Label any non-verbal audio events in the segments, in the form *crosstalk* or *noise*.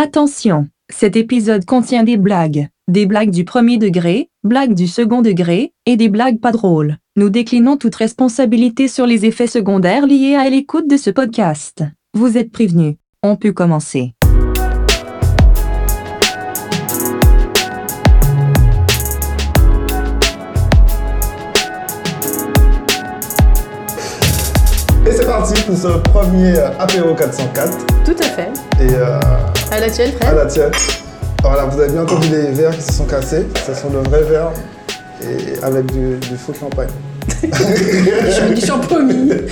Attention, cet épisode contient des blagues. Des blagues du premier degré, blagues du second degré, et des blagues pas drôles. Nous déclinons toute responsabilité sur les effets secondaires liés à l'écoute de ce podcast. Vous êtes prévenus. On peut commencer. Parti pour ce premier euh, apéro 404. Tout à fait. Et euh, À la tienne, à Fred la tienne. Voilà, vous avez bien entendu les verres qui se sont cassés. Ce sont de vrais verres et avec du, du faux champagne. *laughs* Du champomis. *laughs*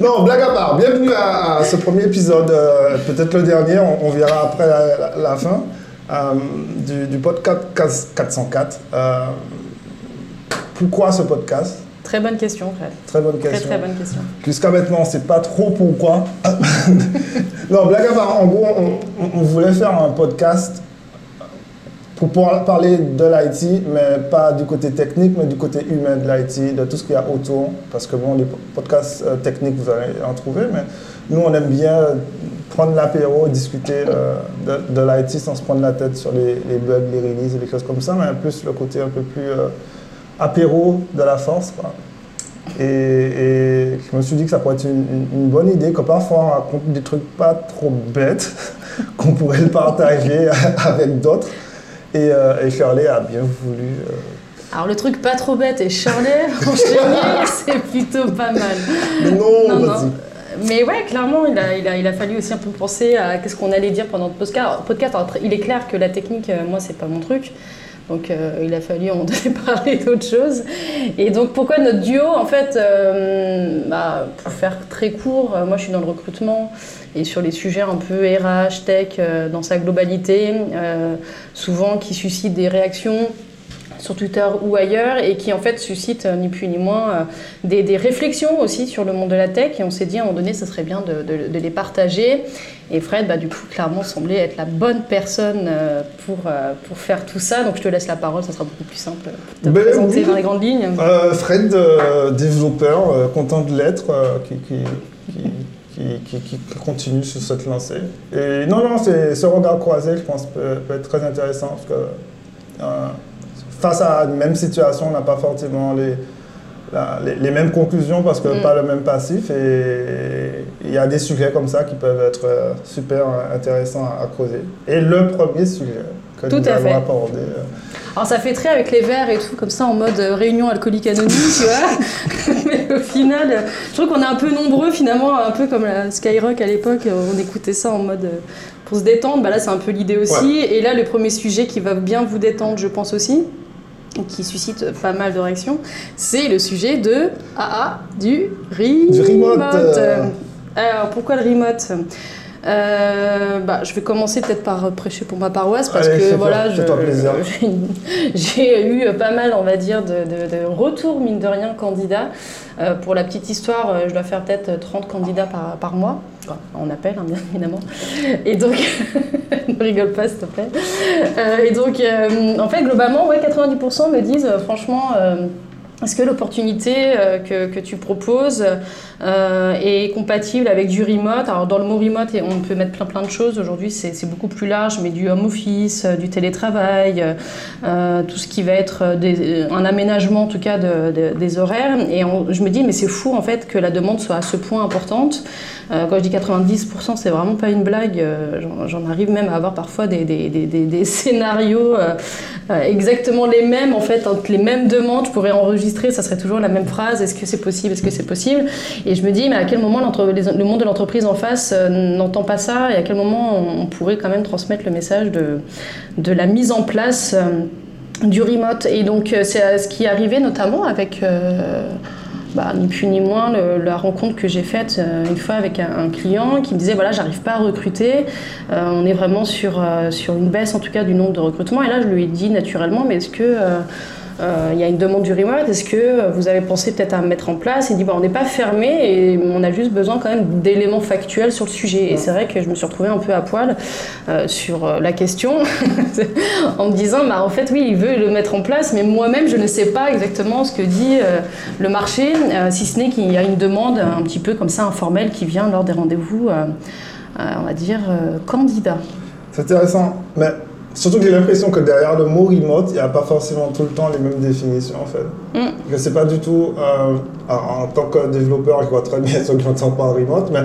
Non, blague à part. Bienvenue à, à ce premier épisode, euh, peut-être le dernier, on, on verra après la, la- la fin, euh, du, du podcast 404. Euh, pourquoi ce podcast? Très bonne question, Fred. Très bonne Très question. très bonne question. Jusqu'à maintenant, on ne sait pas trop pourquoi. *laughs* non, blague à part, en gros, on, voulait faire un podcast pour pouvoir parler de l'IT, mais pas du côté technique, mais du côté humain de l'IT, de tout ce qu'il y a autour. Parce que bon, les po- podcasts euh, techniques, vous allez en trouver, mais nous, on aime bien prendre l'apéro, discuter euh, de, de l'IT sans se prendre la tête sur les, les bugs, les releases et les choses comme ça, mais plus le côté un peu plus euh, apéro de la force. Quoi. Et, et je me suis dit que ça pourrait être une, bonne idée, que parfois on raconte des trucs pas trop bêtes, *laughs* qu'on pourrait le partager *laughs* avec d'autres. Et, euh, et Shirley a bien voulu. euh, Alors, le truc pas trop bête et Shirley, *laughs* enchaîné, c'est plutôt pas mal. Mais non, Non, non. Mais ouais, clairement, il a, il, a, il a fallu aussi un peu penser à qu'est-ce qu'on allait dire pendant le podcast. Alors, podcast, alors, il est clair que la technique, euh, moi, c'est pas mon truc. Donc, euh, il a fallu en *laughs* parler d'autre chose. Et donc, pourquoi notre duo En fait, euh, bah, pour faire très court, euh, moi, je suis dans le recrutement et sur les sujets un peu RH, tech, dans sa globalité, souvent qui suscitent des réactions sur Twitter ou ailleurs et qui en fait suscitent euh, ni plus ni moins euh, des, des réflexions aussi sur le monde de la tech. Et on s'est dit à un moment donné ça serait bien de, de- de les partager. Et Fred bah, du coup clairement semblait être la bonne personne euh, pour, pour faire tout ça. Donc je te laisse la parole. Ça sera beaucoup plus simple te Ben présenter oui. dans les grandes lignes. Euh, Fred, euh, développeur, euh, content de l'être, qui, qui, qui, qui- continue sur cette lancée. Et non, non, ce regard croisé, je pense, peut, peut être très intéressant parce que euh, face à une même situation, on n'a pas forcément les, la- les, les mêmes conclusions parce que Mm. pas le même passif. Et il y a des sujets comme ça qui peuvent être euh, super intéressants à, à creuser. Et le premier sujet que Tout nous à allons aborder. euh, alors ça fait très avec les verres et tout comme ça en mode euh, réunion alcoolique anonyme tu vois *laughs* mais au final je trouve qu'on est un peu nombreux finalement un peu comme la Skyrock à l'époque on écoutait ça en mode pour se détendre bah là c'est un peu l'idée aussi et là le premier sujet qui va bien vous détendre je pense aussi qui suscite pas mal de réactions, c'est le sujet de AA du remote. Du remote. Alors pourquoi le remote? Euh, bah, je vais commencer peut-être par prêcher pour ma paroisse parce Allez, que voilà, *laughs* j'ai eu pas mal, on va dire, de, de, de retours, mine de rien, candidats. Euh, pour la petite histoire, euh, je dois faire peut-être 30 candidats par, par mois. Enfin, on appelle, hein, bien évidemment. Et donc, *laughs* ne rigole pas, s'il te plaît. Euh, et donc, euh, en fait, globalement, ouais, 90% me disent, euh, franchement, euh, est-ce que l'opportunité euh, que, que tu proposes euh, est compatible avec du remote? Alors, dans le mot remote, on peut mettre plein plein de choses. Aujourd'hui, c'est beaucoup plus large, mais du home office, euh, du télétravail, tout ce qui va être un aménagement, en tout cas, de- de- des horaires. Et je me dis, mais c'est fou, en fait, que la demande soit à ce point importante. Euh, quand je dis 90%, c'est vraiment pas une blague. Euh, J'en arrive même à avoir parfois des, des- des- *laughs* scénarios euh, exactement les mêmes, en fait, entre les mêmes demandes. Je pourrais enregistrer, ça serait toujours la même phrase. Est-ce que c'est possible? Est-ce que c'est possible? Et je me dis, mais à quel moment le monde de l'entreprise en face n'entend pas ça? Et à quel moment on, pourrait quand même transmettre le message de, de la mise en place du remote? Et donc, c'est ce qui est arrivé notamment avec. Bah, ni plus ni moins la rencontre que j'ai faite euh, une fois avec un, client qui me disait voilà j'arrive pas à recruter Euh, on est vraiment sur, euh, sur une baisse en tout cas du nombre de recrutements. Et là je lui ai dit naturellement mais est-ce que il y a une demande du remote, est-ce que vous avez pensé peut-être à mettre en place? Il dit bah, on n'est pas fermé et on a juste besoin quand même d'éléments factuels sur le sujet. Et c'est vrai que je me suis retrouvée un peu à poil euh, sur euh, la question *laughs* en me disant bah, en fait oui il veut le mettre en place mais moi-même je ne sais pas exactement ce que dit euh, le marché euh, si ce n'est qu'il y a une demande un petit peu comme ça informelle qui vient lors des rendez-vous. euh, on va dire, candidats. C'est intéressant. Mais Surtout que j'ai l'impression que derrière le mot remote, il n'y a pas forcément tout le temps les mêmes définitions en fait. Mm. Je ne sais pas du tout, euh, en tant que développeur, je vois très bien *laughs* ceux qui n'entendent pas remote, mais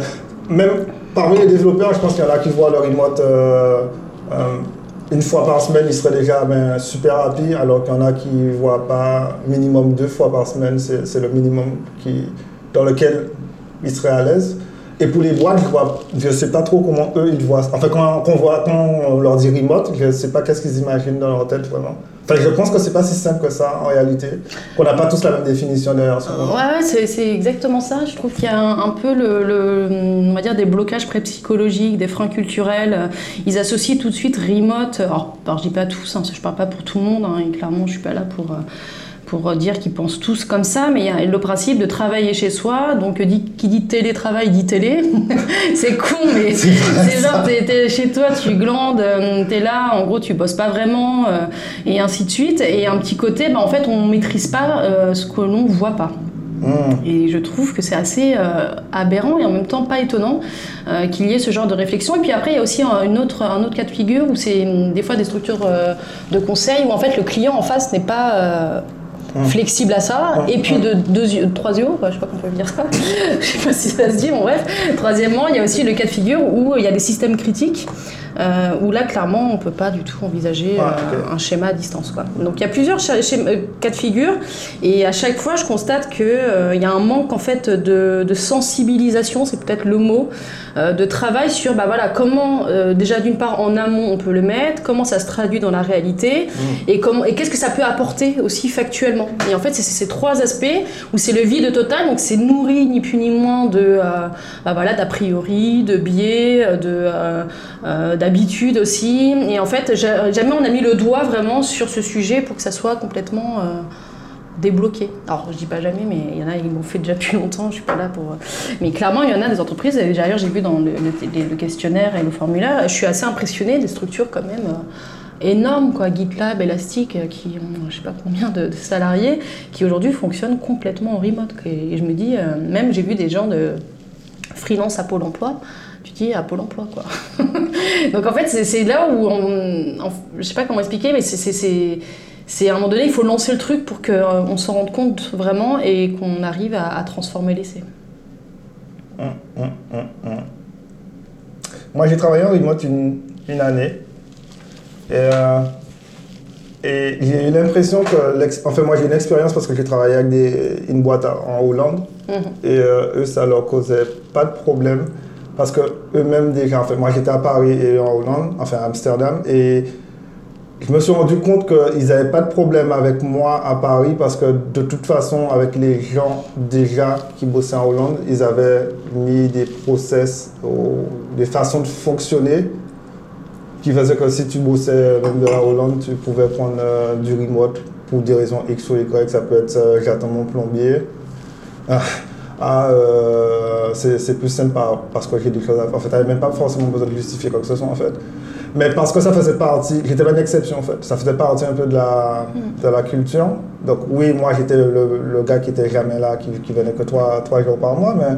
même parmi les développeurs, je pense qu'il y en a qui voient le remote euh, euh, une fois par semaine, il serait déjà ben, super happy, alors qu'il y en a qui ne voient pas minimum deux fois par semaine, c'est le minimum qui, dans lequel ils seraient à l'aise. Et pour les boîtes, je ne sais pas trop comment eux, ils voient. Enfin, quand, on, voit, quand on leur dit remote, je ne sais pas qu'est-ce qu'ils imaginent dans leur tête vraiment. Enfin, je pense que c'est pas si simple que ça en réalité, qu'on n'a pas tous la même définition derrière ça. Ouais, ouais c'est exactement ça. Je trouve qu'il y a un, peu le, on va dire des blocages pré-psychologiques, des freins culturels. Ils associent tout de suite remote. Alors, alors je dis pas tous, hein, je ne parle pas pour tout le monde. Hein, et clairement, je suis pas là pour. Euh, pour dire qu'ils pensent tous comme ça, mais il y a le principe de travailler chez soi. Donc, qui dit télétravail dit télé. *laughs* c'est con, mais *laughs* c'est genre, t'es, chez toi, tu glandes, euh, t'es là, en gros, tu bosses pas vraiment, euh, et ainsi de suite. Et un petit côté, bah, en fait, on maîtrise pas euh, ce que l'on voit pas. Hmm. Et je trouve que c'est assez aberrant et en même temps pas étonnant qu'il y ait ce genre de réflexion. Et puis après, il y a aussi une autre, un autre cas de figure où c'est des fois des structures de conseil où en fait le client en face n'est pas Hum. flexible à ça. Hum. Et puis hum. de, deux, trois yeux, je sais pas comment on peut dire ça, *laughs* je sais pas si ça se dit, bon bref. Troisièmement, il y a aussi le cas de figure où il y a des systèmes critiques euh, où là, clairement, on ne peut pas du tout envisager euh, un schéma à distance. Quoi. Donc il y a plusieurs euh, cas de figure, et à chaque fois, je constate qu'il il y a un manque en fait, de, sensibilisation, c'est peut-être le mot, de travail sur bah, voilà, comment, déjà d'une part en amont, on peut le mettre, comment ça se traduit dans la réalité, mmh. et, comment, et qu'est-ce que ça peut apporter aussi factuellement. Et en fait, c'est ces trois aspects où c'est le vide total, donc c'est nourri ni plus ni moins de, bah, voilà, d'a priori, de biais, de d'habitude aussi. Et en fait, jamais on a mis le doigt vraiment sur ce sujet pour que ça soit complètement euh, débloqué. Alors, je dis pas jamais, mais il y en a, ils m'ont fait déjà depuis longtemps, je suis pas là pour... Euh, mais clairement, il y en a des entreprises, d'ailleurs j'ai vu dans le, questionnaire et le formulaire, je suis assez impressionnée des structures quand même euh, énormes, quoi, GitLab, Elastic, qui ont je sais pas combien de, salariés, qui aujourd'hui fonctionnent complètement en remote. Et, je me dis, même j'ai vu des gens de freelance à Pôle emploi, tu dis à Pôle emploi quoi. *laughs* Donc en fait c'est là où on, je sais pas comment expliquer mais c'est à un moment donné il faut lancer le truc pour qu'on euh, s'en rende compte vraiment et qu'on arrive à, transformer l'essai. Hum, Moi j'ai travaillé en remote une, une année et, euh, et j'ai eu l'impression que, enfin moi j'ai une expérience parce que j'ai travaillé avec des, une boîte en Hollande. Et euh, eux ça leur causait pas de problème parce que eux-mêmes déjà, en fait, moi j'étais à Paris et en Hollande, enfin à Amsterdam, et je me suis rendu compte qu'ils n'avaient pas de problème avec moi à Paris parce que de toute façon, avec les gens déjà qui bossaient en Hollande, ils avaient mis des process, des façons de fonctionner qui faisaient que si tu bossais même de la Hollande, tu pouvais prendre euh, du remote pour des raisons X ou Y. Ça peut être euh, j'attends mon plombier. Ah, ah, euh, c'est plus simple parce que j'ai des choses à faire. En fait, n'avais même pas forcément besoin de justifier quoi que ce soit en fait. Mais parce que ça faisait partie, j'étais pas une exception en fait, ça faisait partie un peu de la, mm. de la culture. Donc oui, moi j'étais le, le, gars qui était jamais là, qui, qui venait que trois, trois jours par mois, mais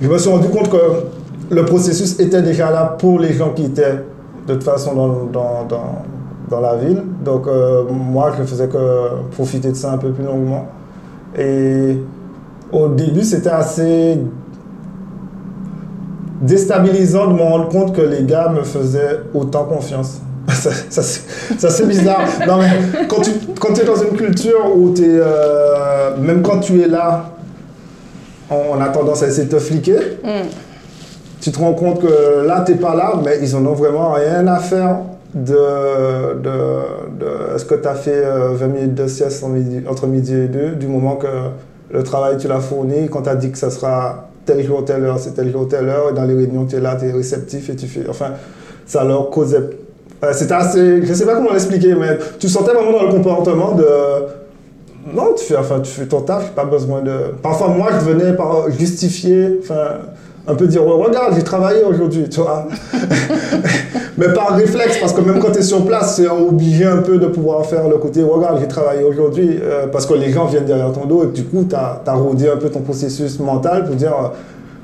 je me suis rendu compte que le processus était déjà là pour les gens qui étaient de toute façon dans, la ville. Donc euh, moi je ne faisais que profiter de ça un peu plus longuement. Et au début, c'était assez déstabilisant de me rendre compte que les gars me faisaient autant confiance. *laughs* ça, c'est bizarre. non, mais quand tu, es dans une culture où tu es. Euh, même quand tu es là, on, a tendance à essayer de te fliquer. Mm. Tu te rends compte que là, tu n'es pas là, mais ils en ont vraiment rien à faire de. de, Est-ce que tu as fait 20 euh, minutes de sieste entre midi et deux, du moment que le travail, tu l'as fourni. Quand tu as dit que ça sera tel jour, telle heure, c'est tel jour, telle heure. Et dans les réunions, tu es là, tu es réceptif et tu fais. Enfin, ça leur causait. Euh, c'était assez. Je ne sais pas comment l'expliquer, mais tu sentais vraiment dans le comportement de. Non, tu fais, enfin, tu fais ton taf, pas besoin de. Parfois, moi, je venais par justifier. Enfin, un peu dire, regarde, j'ai travaillé aujourd'hui, tu vois. *laughs* Mais par réflexe, parce que même quand tu es sur place, c'est obligé un peu de pouvoir faire le côté, regarde, j'ai travaillé aujourd'hui, euh, parce que les gens viennent derrière ton dos et du coup, tu as, as, un peu ton processus mental pour dire,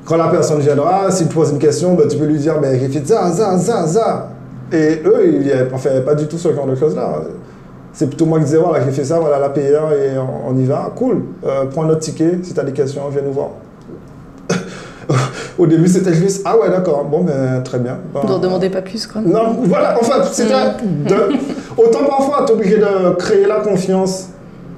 quand la personne viendra, s'il te pose une question, ben, tu peux lui dire, ben, réfléchis ça, ça, ça, ça. Et eux, ils ne fait pas du tout ce genre de choses-là. C'est plutôt moi qui disais, voilà, j'ai fait ça, voilà la payeur et on, y va. Cool, euh, prends notre ticket, si tu as des questions, viens nous voir. *laughs* Au début, c'était juste, ah ouais, d'accord, bon, ben, très bien. Ben, ne demandez pas plus, quoi. Non, voilà, enfin, c'était. Mm. autant parfois, tu es obligé de créer la confiance.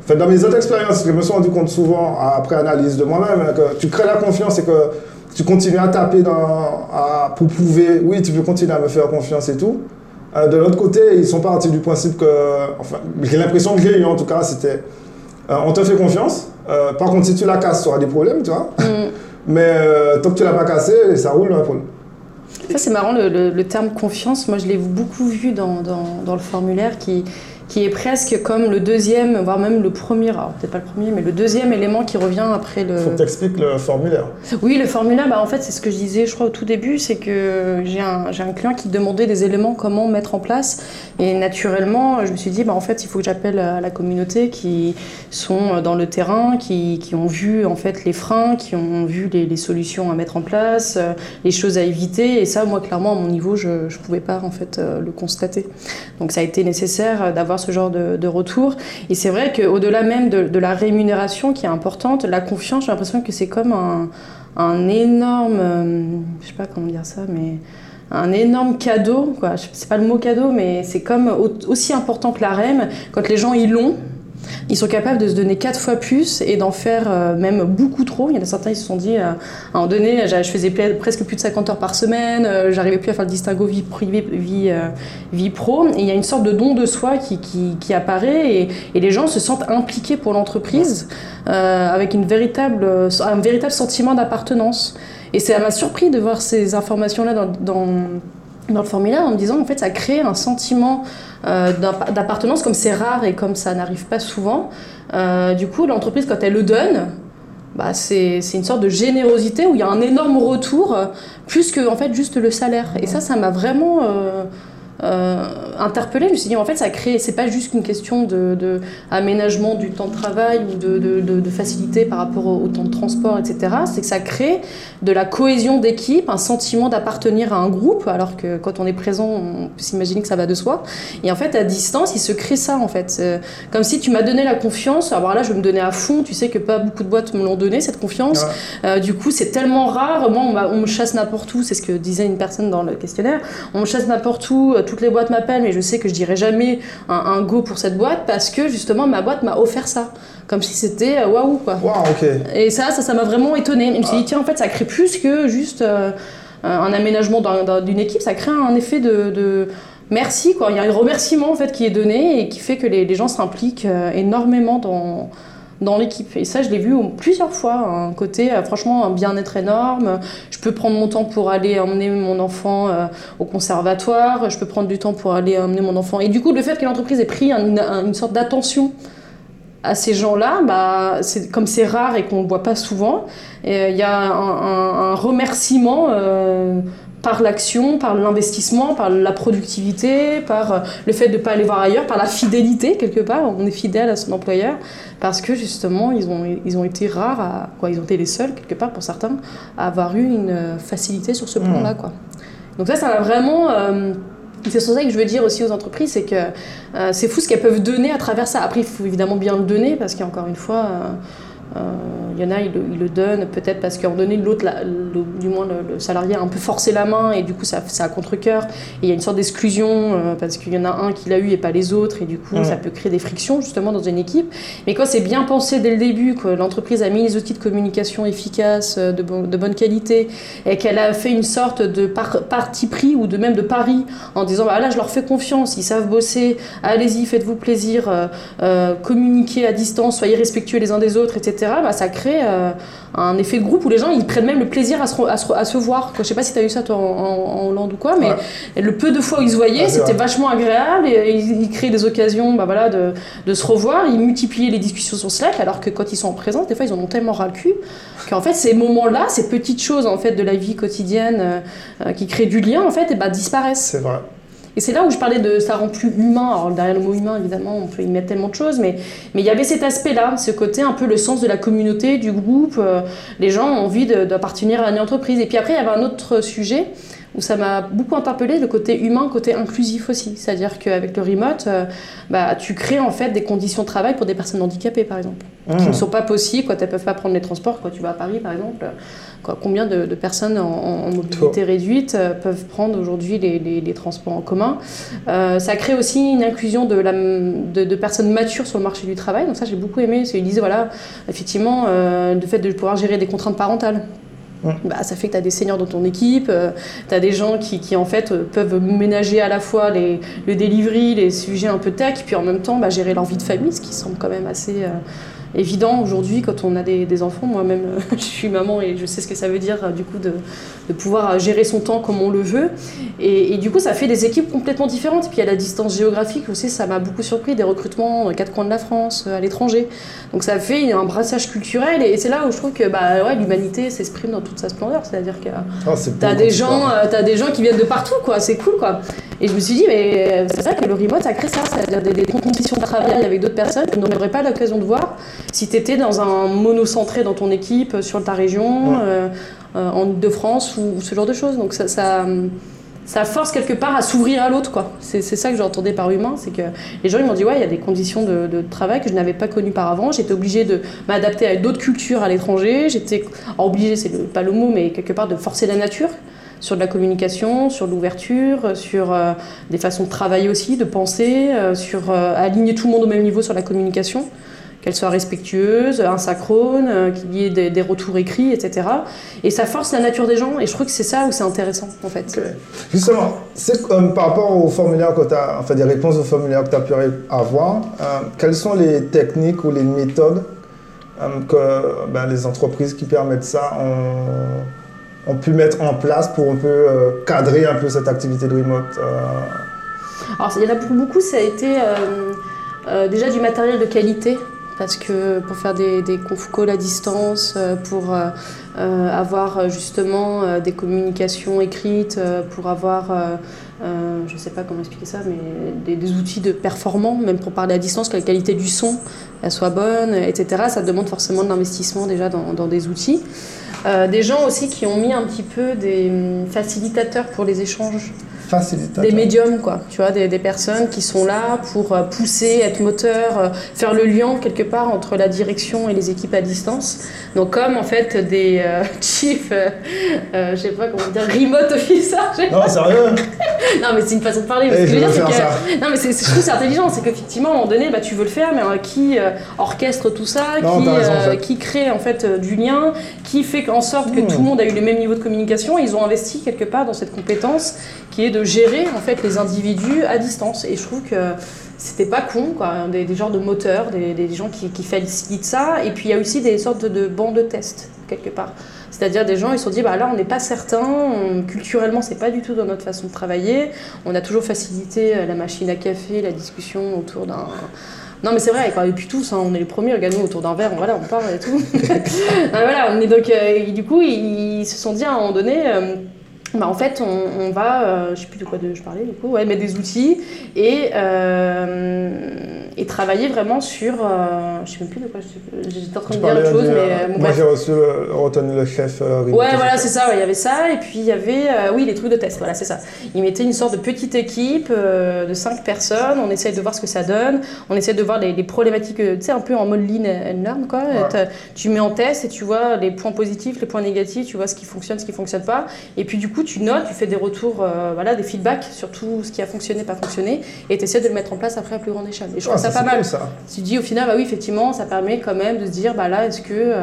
Enfin, dans mes autres expériences, je me suis rendu compte souvent, après analyse de moi-même, que tu crées la confiance et que tu continues à taper dans, pour prouver, oui, tu peux continuer à me faire confiance et tout. Euh, de l'autre côté, ils sont partis du principe que, enfin, j'ai l'impression que j'ai eu en tout cas, c'était, euh, on te fait confiance. Euh, par contre, si tu la casses, tu auras des problèmes, tu vois. Mm. *laughs* Mais tant que tu l'as pas cassé, ça roule, pour Ça, c'est marrant, le, le, terme confiance. Moi, je l'ai beaucoup vu dans, dans, dans le formulaire qui, qui est presque comme le deuxième, voire même le premier, alors peut-être pas le premier, mais le deuxième élément qui revient après le... Faut que tu expliques le formulaire. Oui, le formulaire, bah, en fait, c'est ce que je disais, je crois, au tout début, c'est que j'ai un, un, client qui demandait des éléments, comment mettre en place, et naturellement, je me suis dit, bah, en fait, il faut que j'appelle à la communauté qui sont dans le terrain, qui, qui, ont vu, en fait, les freins, qui ont vu les, les, solutions à mettre en place, les choses à éviter, et ça, moi, clairement, à mon niveau, je ne pouvais pas, en fait, le constater. Donc, ça a été nécessaire d'avoir ce genre de, retour. Et c'est vrai qu'au-delà même de, la rémunération qui est importante, la confiance, j'ai l'impression que c'est comme un, énorme, euh, je sais pas comment dire ça, mais un énorme cadeau, quoi. C'est pas le mot cadeau, mais c'est comme aussi important que la REM. Quand les gens y l'ont, ils sont capables de se donner quatre fois plus et d'en faire euh, même beaucoup trop. Il y en a certains qui se sont dit, euh, à un donné, je faisais presque plus de 50 heures par semaine, euh, j'arrivais plus à faire le distinguo vie privée, vie, vie pro. Et il y a une sorte de don de soi qui, qui, apparaît et, et, les gens se sentent impliqués pour l'entreprise avec une véritable, un véritable sentiment d'appartenance. Et ça m'a surpris de voir ces informations-là dans, dans, dans, le formulaire en me disant, en fait, ça crée un sentiment euh, d'appartenance, comme c'est rare et comme ça n'arrive pas souvent. Euh, du coup, l'entreprise, quand elle le donne, bah, c'est une sorte de générosité où il y a un énorme retour, plus que en fait juste le salaire. Et ça, ça m'a vraiment euh, euh, interpellée. Je me suis dit, en fait, ça crée, c'est pas juste une question de, de, aménagement du temps de travail ou de, de, de facilité par rapport au, temps de transport, etc. C'est que ça crée de la cohésion d'équipe, un sentiment d'appartenir à un groupe, alors que quand on est présent, on peut s'imaginer que ça va de soi. Et en fait, à distance, il se crée ça, en fait. Euh, comme si tu m'as donné la confiance, alors là, je vais me donner à fond. Tu sais que pas beaucoup de boîtes me l'ont donné, cette confiance. Euh, du coup, c'est tellement rare. Moi, on, on me chasse n'importe où, c'est ce que disait une personne dans le questionnaire. On me chasse n'importe où, toutes les boîtes m'appellent, mais je sais que je dirai jamais un, go pour cette boîte parce que justement ma boîte m'a offert ça. Comme si c'était euh, waouh quoi. Et ça, ça, m'a vraiment étonné. Je me suis dit, tiens, en fait, ça crée plus que juste euh, un aménagement d'une équipe, ça crée un effet de, merci quoi. Il y a un remerciement en fait qui est donné et qui fait que les, les gens s'impliquent euh, énormément dans dans l'équipe. Et ça, je l'ai vu plusieurs fois. Un côté, euh, franchement, un bien-être énorme. Je peux prendre mon temps pour aller emmener mon enfant euh, au conservatoire. Je peux prendre du temps pour aller emmener mon enfant. Et du coup, le fait que l'entreprise ait pris une, sorte d'attention à ces gens-là, bah, comme c'est rare et qu'on ne voit pas souvent, euh, il y a un, remerciement par l'action, par l'investissement, par la productivité, par euh, le fait de ne pas aller voir ailleurs, par la fidélité quelque part. On est fidèle à son employeur parce que justement ils ont, ils ont été rares, à, quoi, ils ont été les seuls quelque part pour certains à avoir eu une euh, facilité sur ce plan-là. Mmh. Quoi. Donc ça, ça m'a vraiment... Euh, c'est sur ça que je veux dire aussi aux entreprises, c'est que c'est fou ce qu'elles peuvent donner à travers ça. Après, il faut évidemment bien le donner parce qu'encore une fois... Il y en a, ils le, donnent peut-être parce moment donné, l'autre, du moins le, salarié a un peu forcé la main et du coup, ça, ça a contre-coeur. Et il y a une sorte d'exclusion euh, parce qu'il y en a un qui l'a eu et pas les autres. Et du coup, ça peut créer des frictions justement dans une équipe. Mais quand c'est bien pensé dès le début, que l'entreprise a mis les outils de communication efficaces, euh, de, de bonne qualité, et qu'elle a fait une sorte de parti pris ou de même de pari en disant bah, là, je leur fais confiance, ils savent bosser, allez-y, faites-vous plaisir, euh, communiquez à distance, soyez respectueux les uns des autres, etc. Bah, ça crée euh, un effet de groupe où les gens ils prennent même le plaisir à se, à se, voir. Quoi. Je sais pas si tu as eu ça toi en, Hollande ou quoi, mais le peu de fois où ils se voyaient, c'était vachement agréable et, ils, créaient des occasions bah, voilà, de, de, se revoir. Ils multipliaient les discussions sur Slack alors que quand ils sont en présence, des fois ils en ont tellement ras le cul qu'en fait ces moments-là, ces petites choses en fait de la vie quotidienne euh, euh, qui créent du lien en fait, et bah, disparaissent. C'est vrai. Et c'est là où je parlais de ça rend plus humain. Alors derrière le mot humain, évidemment, on peut y mettre tellement de choses, mais mais il y avait cet aspect-là, ce côté un peu le sens de la communauté, du groupe. euh, les gens ont envie d'appartenir à une entreprise. Et puis après, il y avait un autre sujet où ça m'a beaucoup interpellé, le côté humain, côté inclusif aussi. C'est-à-dire qu'avec le remote, euh, bah, tu crées en fait des conditions de travail pour des personnes handicapées, par exemple, qui ne sont pas possibles quand elles ne peuvent pas prendre les transports. Quand tu vas à Paris, par exemple, combien de, de personnes en, en- mobilité réduite euh, peuvent prendre aujourd'hui les, les- les transports en commun Euh, Ça crée aussi une inclusion de, la, de, de personnes matures sur le marché du travail. Donc ça, j'ai beaucoup aimé. Ils disaient, voilà, effectivement, euh, le fait de pouvoir gérer des contraintes parentales. Bah, ça fait que tu as des seniors dans ton équipe, tu as des gens qui, qui, en fait euh, peuvent ménager à la fois les, le delivery, les sujets un peu tech, puis en même temps bah, gérer leur vie de famille, ce qui semble quand même assez euh, évident aujourd'hui quand on a des, des enfants. Moi-même, euh, *laughs* je suis maman et je sais ce que ça veut dire euh, du coup de, de pouvoir euh, gérer son temps comme on le veut. Et, et du coup, ça fait des équipes complètement différentes. Puis il y a la distance géographique aussi, ça m'a beaucoup surpris, des recrutements dans les quatre coins de la France, à l'étranger. Donc ça fait un brassage culturel et c'est là où je trouve que bah, ouais, l'humanité s'exprime dans toute sa splendeur. C'est-à-dire que Oh, T'as beau des tu gens, t'as des gens qui viennent de partout, quoi. C'est cool, quoi. Et je me suis dit, mais c'est ça que le remote a créé ça, c'est-à-dire des, des conditions de travail avec d'autres personnes que tu n'aurais pas l'occasion de voir si tu étais dans un monocentré dans ton équipe, euh, sur ta région, Ouais. euh, euh, en Ile-de-France ou, ou ce genre de choses. Donc ça, ça, ça force quelque part à s'ouvrir à l'autre, quoi. C'est ça que j'entendais par humain, c'est que les gens ils m'ont dit, ouais, il y a des conditions de, de travail que je n'avais pas connues par avant. J'étais obligée de m'adapter à d'autres cultures à l'étranger. J'étais obligée, c'est pas le mot, mais quelque part de forcer la nature sur de la communication, sur l'ouverture, sur euh, des façons de travailler aussi, de penser, euh, sur euh, aligner tout le monde au même niveau sur la communication, qu'elle soit respectueuse, asynchrone, euh, qu'il y ait des, des retours écrits, etc. Et ça force la nature des gens, et je trouve que c'est ça où c'est intéressant, en fait. Justement, c'est euh, par rapport au formulaire que tu as, enfin des réponses au formulaire que tu as pu avoir, euh, quelles sont les techniques ou les méthodes euh, que ben, les entreprises qui permettent ça ont, ont pu mettre en place pour un peu cadrer un peu cette activité de remote Alors, il y en a pour beaucoup, ça a été euh, déjà du matériel de qualité. Parce que pour faire des, des conf calls à distance, euh, pour euh, euh, avoir justement des communications écrites, pour avoir, je ne sais pas comment expliquer ça, mais des, outils de performance, même pour parler à distance, que la qualité du son soit bonne, etc. Ça demande forcément de l'investissement déjà dans, des outils. Des gens aussi qui ont mis un petit peu des hum, facilitateurs pour les échanges facilitateur. des médiums, quoi. Tu vois, des, des personnes qui sont là pour euh, pousser, être moteur, euh, faire le lien quelque part entre la direction et les équipes à distance. Donc, comme en fait des euh, *laughs* chief, euh, euh, je sais pas comment dire, remote officer. *laughs* Non, sérieux non, mais c'est une façon de parler. mais Eh, ce que je veux dire, c'est que. Non, mais c'est, je trouve c'est intelligent. C'est qu'effectivement, à un moment donné, bah, tu veux le faire, mais qui orchestre tout ça, Non, qui, t'as raison, en fait. qui crée en fait du lien, qui fait en sorte que Mmh. tout le monde a eu le même niveau de communication. Ils ont investi quelque part dans cette compétence qui est de gérer en fait les individus à distance. Et je trouve que c'était pas con, quoi. Des, des genres de moteurs, des, des gens qui, facilitent ça. Et puis il y a aussi des sortes de, bancs de test quelque part. C'est-à-dire des gens, ils se sont dit, bah là, on n'est pas certain, on- culturellement, c'est pas du tout dans notre façon de travailler. On a toujours facilité euh, la machine à café, la discussion autour d'un. Non, mais c'est vrai, quoi. et puis tous, hein, on est les premiers, regarde-nous autour d'un verre, on, voilà, on parle et tout. *laughs* Ah, voilà, on est donc, euh, et du coup, ils, ils se sont dit à un moment donné. euh, bah, en fait, on, on va, euh, je sais plus de quoi de, je parlais du coup, ouais, mettre des outils et, euh, et travailler vraiment sur, euh, je sais même plus de quoi, je- j'étais en train de dire autre chose, mais bon, moi j'ai reçu retenu le chef Ouais, voilà, c'est ça, ouais, il y avait ça, et puis il y avait, oui, les trucs de test, voilà, c'est ça. Ils mettaient une sorte de petite équipe de cinq personnes, on essaye de voir ce que ça donne, on essaie de voir les, les problématiques, tu sais, un peu en mode lean and learn, quoi. Ouais. Tu mets en test et tu vois les points positifs, les points négatifs, tu vois ce qui fonctionne, ce qui fonctionne pas, et puis du coup, tu notes, tu fais des retours, euh, voilà, des feedbacks sur tout ce qui a fonctionné, pas fonctionné, et tu essaies de le mettre en place après à plus grande échelle. Et je trouve Ah, ça, ça, pas mal. cool, ça. Tu dis au final, bah oui, effectivement, ça permet quand même de se dire, bah là, est-ce que euh,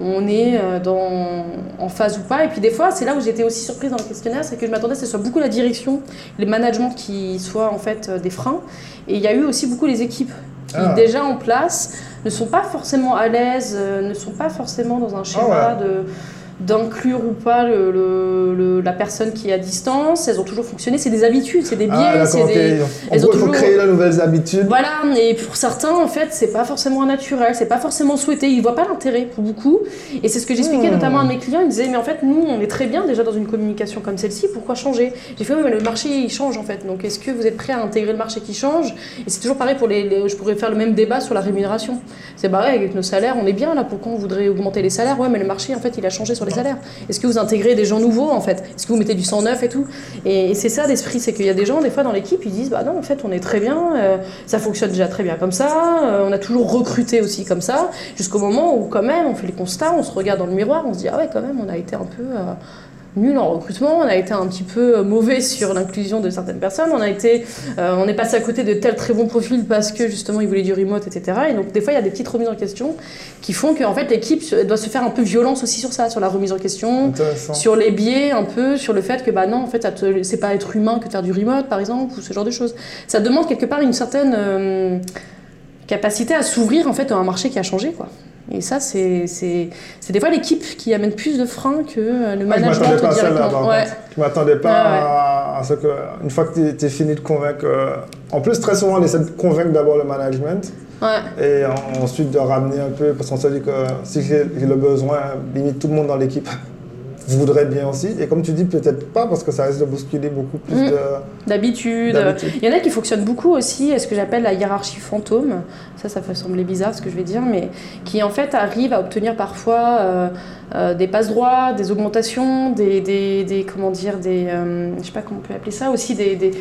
on est euh, dans, en phase ou pas? Et puis des fois, c'est là où j'étais aussi surprise dans le questionnaire, c'est que je m'attendais à ce que ce soit beaucoup la direction, les managements qui soient en fait des freins. Et il y a eu aussi beaucoup les équipes qui, Ah. déjà en place, ne sont pas forcément à l'aise, ne sont pas forcément dans un schéma Ah de d'inclure ou pas le, le- le- la personne qui est à distance. Elles ont toujours fonctionné. C'est des habitudes, c'est des biais. Ah, c'est d'accord, ok. des... Elles gros, ont il faut toujours- créer de nouvelles habitudes. Voilà, et pour certains, en fait, c'est pas forcément naturel, c'est pas forcément souhaité, ils voient pas l'intérêt pour beaucoup. Et c'est ce que j'expliquais Hmm. notamment à mes clients, ils disaient, mais en fait, nous, on est très bien déjà dans une communication comme celle-ci, pourquoi changer? J'ai fait, oui, mais le marché, il change en fait, donc est-ce que vous êtes prêt à intégrer le marché qui change? Et c'est toujours pareil pour les, les- Je pourrais faire le même débat sur la rémunération. C'est pareil avec nos salaires, on est bien là, pourquoi on voudrait augmenter les salaires? Ouais, mais le marché, en fait, il a changé sur Est-ce que vous intégrez des gens nouveaux en fait? Est-ce que vous mettez du sang neuf et tout? Et, c'est ça l'esprit, c'est qu'il y a des gens, des fois, dans l'équipe, ils disent, bah non, en fait, on est très bien, euh, ça fonctionne déjà très bien comme ça, euh, on a toujours recruté aussi comme ça, jusqu'au moment où, quand même, on fait les constats, on se regarde dans le miroir, on se dit, ah ouais, quand même, on a été un peu. Nul en recrutement, on a été un petit peu euh, mauvais sur l'inclusion de certaines personnes, on a été, euh, on est passé à côté de tel très bon profil parce que justement ils voulaient du remote, etc. Et donc des fois il y a des petites remises en question qui font que en fait l'équipe doit se faire un peu violence aussi sur ça, sur la remise en question, sur les biais un peu, sur le fait que bah non, en fait, c'est pas être humain que faire du remote, par exemple, ou ce genre de choses. Ça demande quelque part une certaine euh, capacité à s'ouvrir en fait à un marché qui a changé, quoi. Et ça, c'est c'est c'est des fois l'équipe qui amène plus de freins que euh, le Ah, je management m'attendais pas directement. Ouais. Je m'attendais pas Ah, ouais. à, ce que, une fois que tu es fini de convaincre. euh, en plus, très souvent, on essaie de convaincre d'abord le management Ouais. et en- ensuite de ramener un peu, parce qu'on se dit que si j'ai le besoin, limite tout le monde dans l'équipe voudrait bien aussi. Et comme tu dis, peut-être pas, parce que ça risque de bousculer beaucoup plus Mm. de. D'habitude. Il y en a qui fonctionnent beaucoup aussi, ce que j'appelle la hiérarchie fantôme. Ça, ça peut sembler bizarre ce que je vais dire, mais qui en fait arrivent à obtenir parfois euh, euh, des passes droits, des augmentations, des, des, des- comment dire, des, euh, je sais pas comment on peut appeler ça, aussi des, des-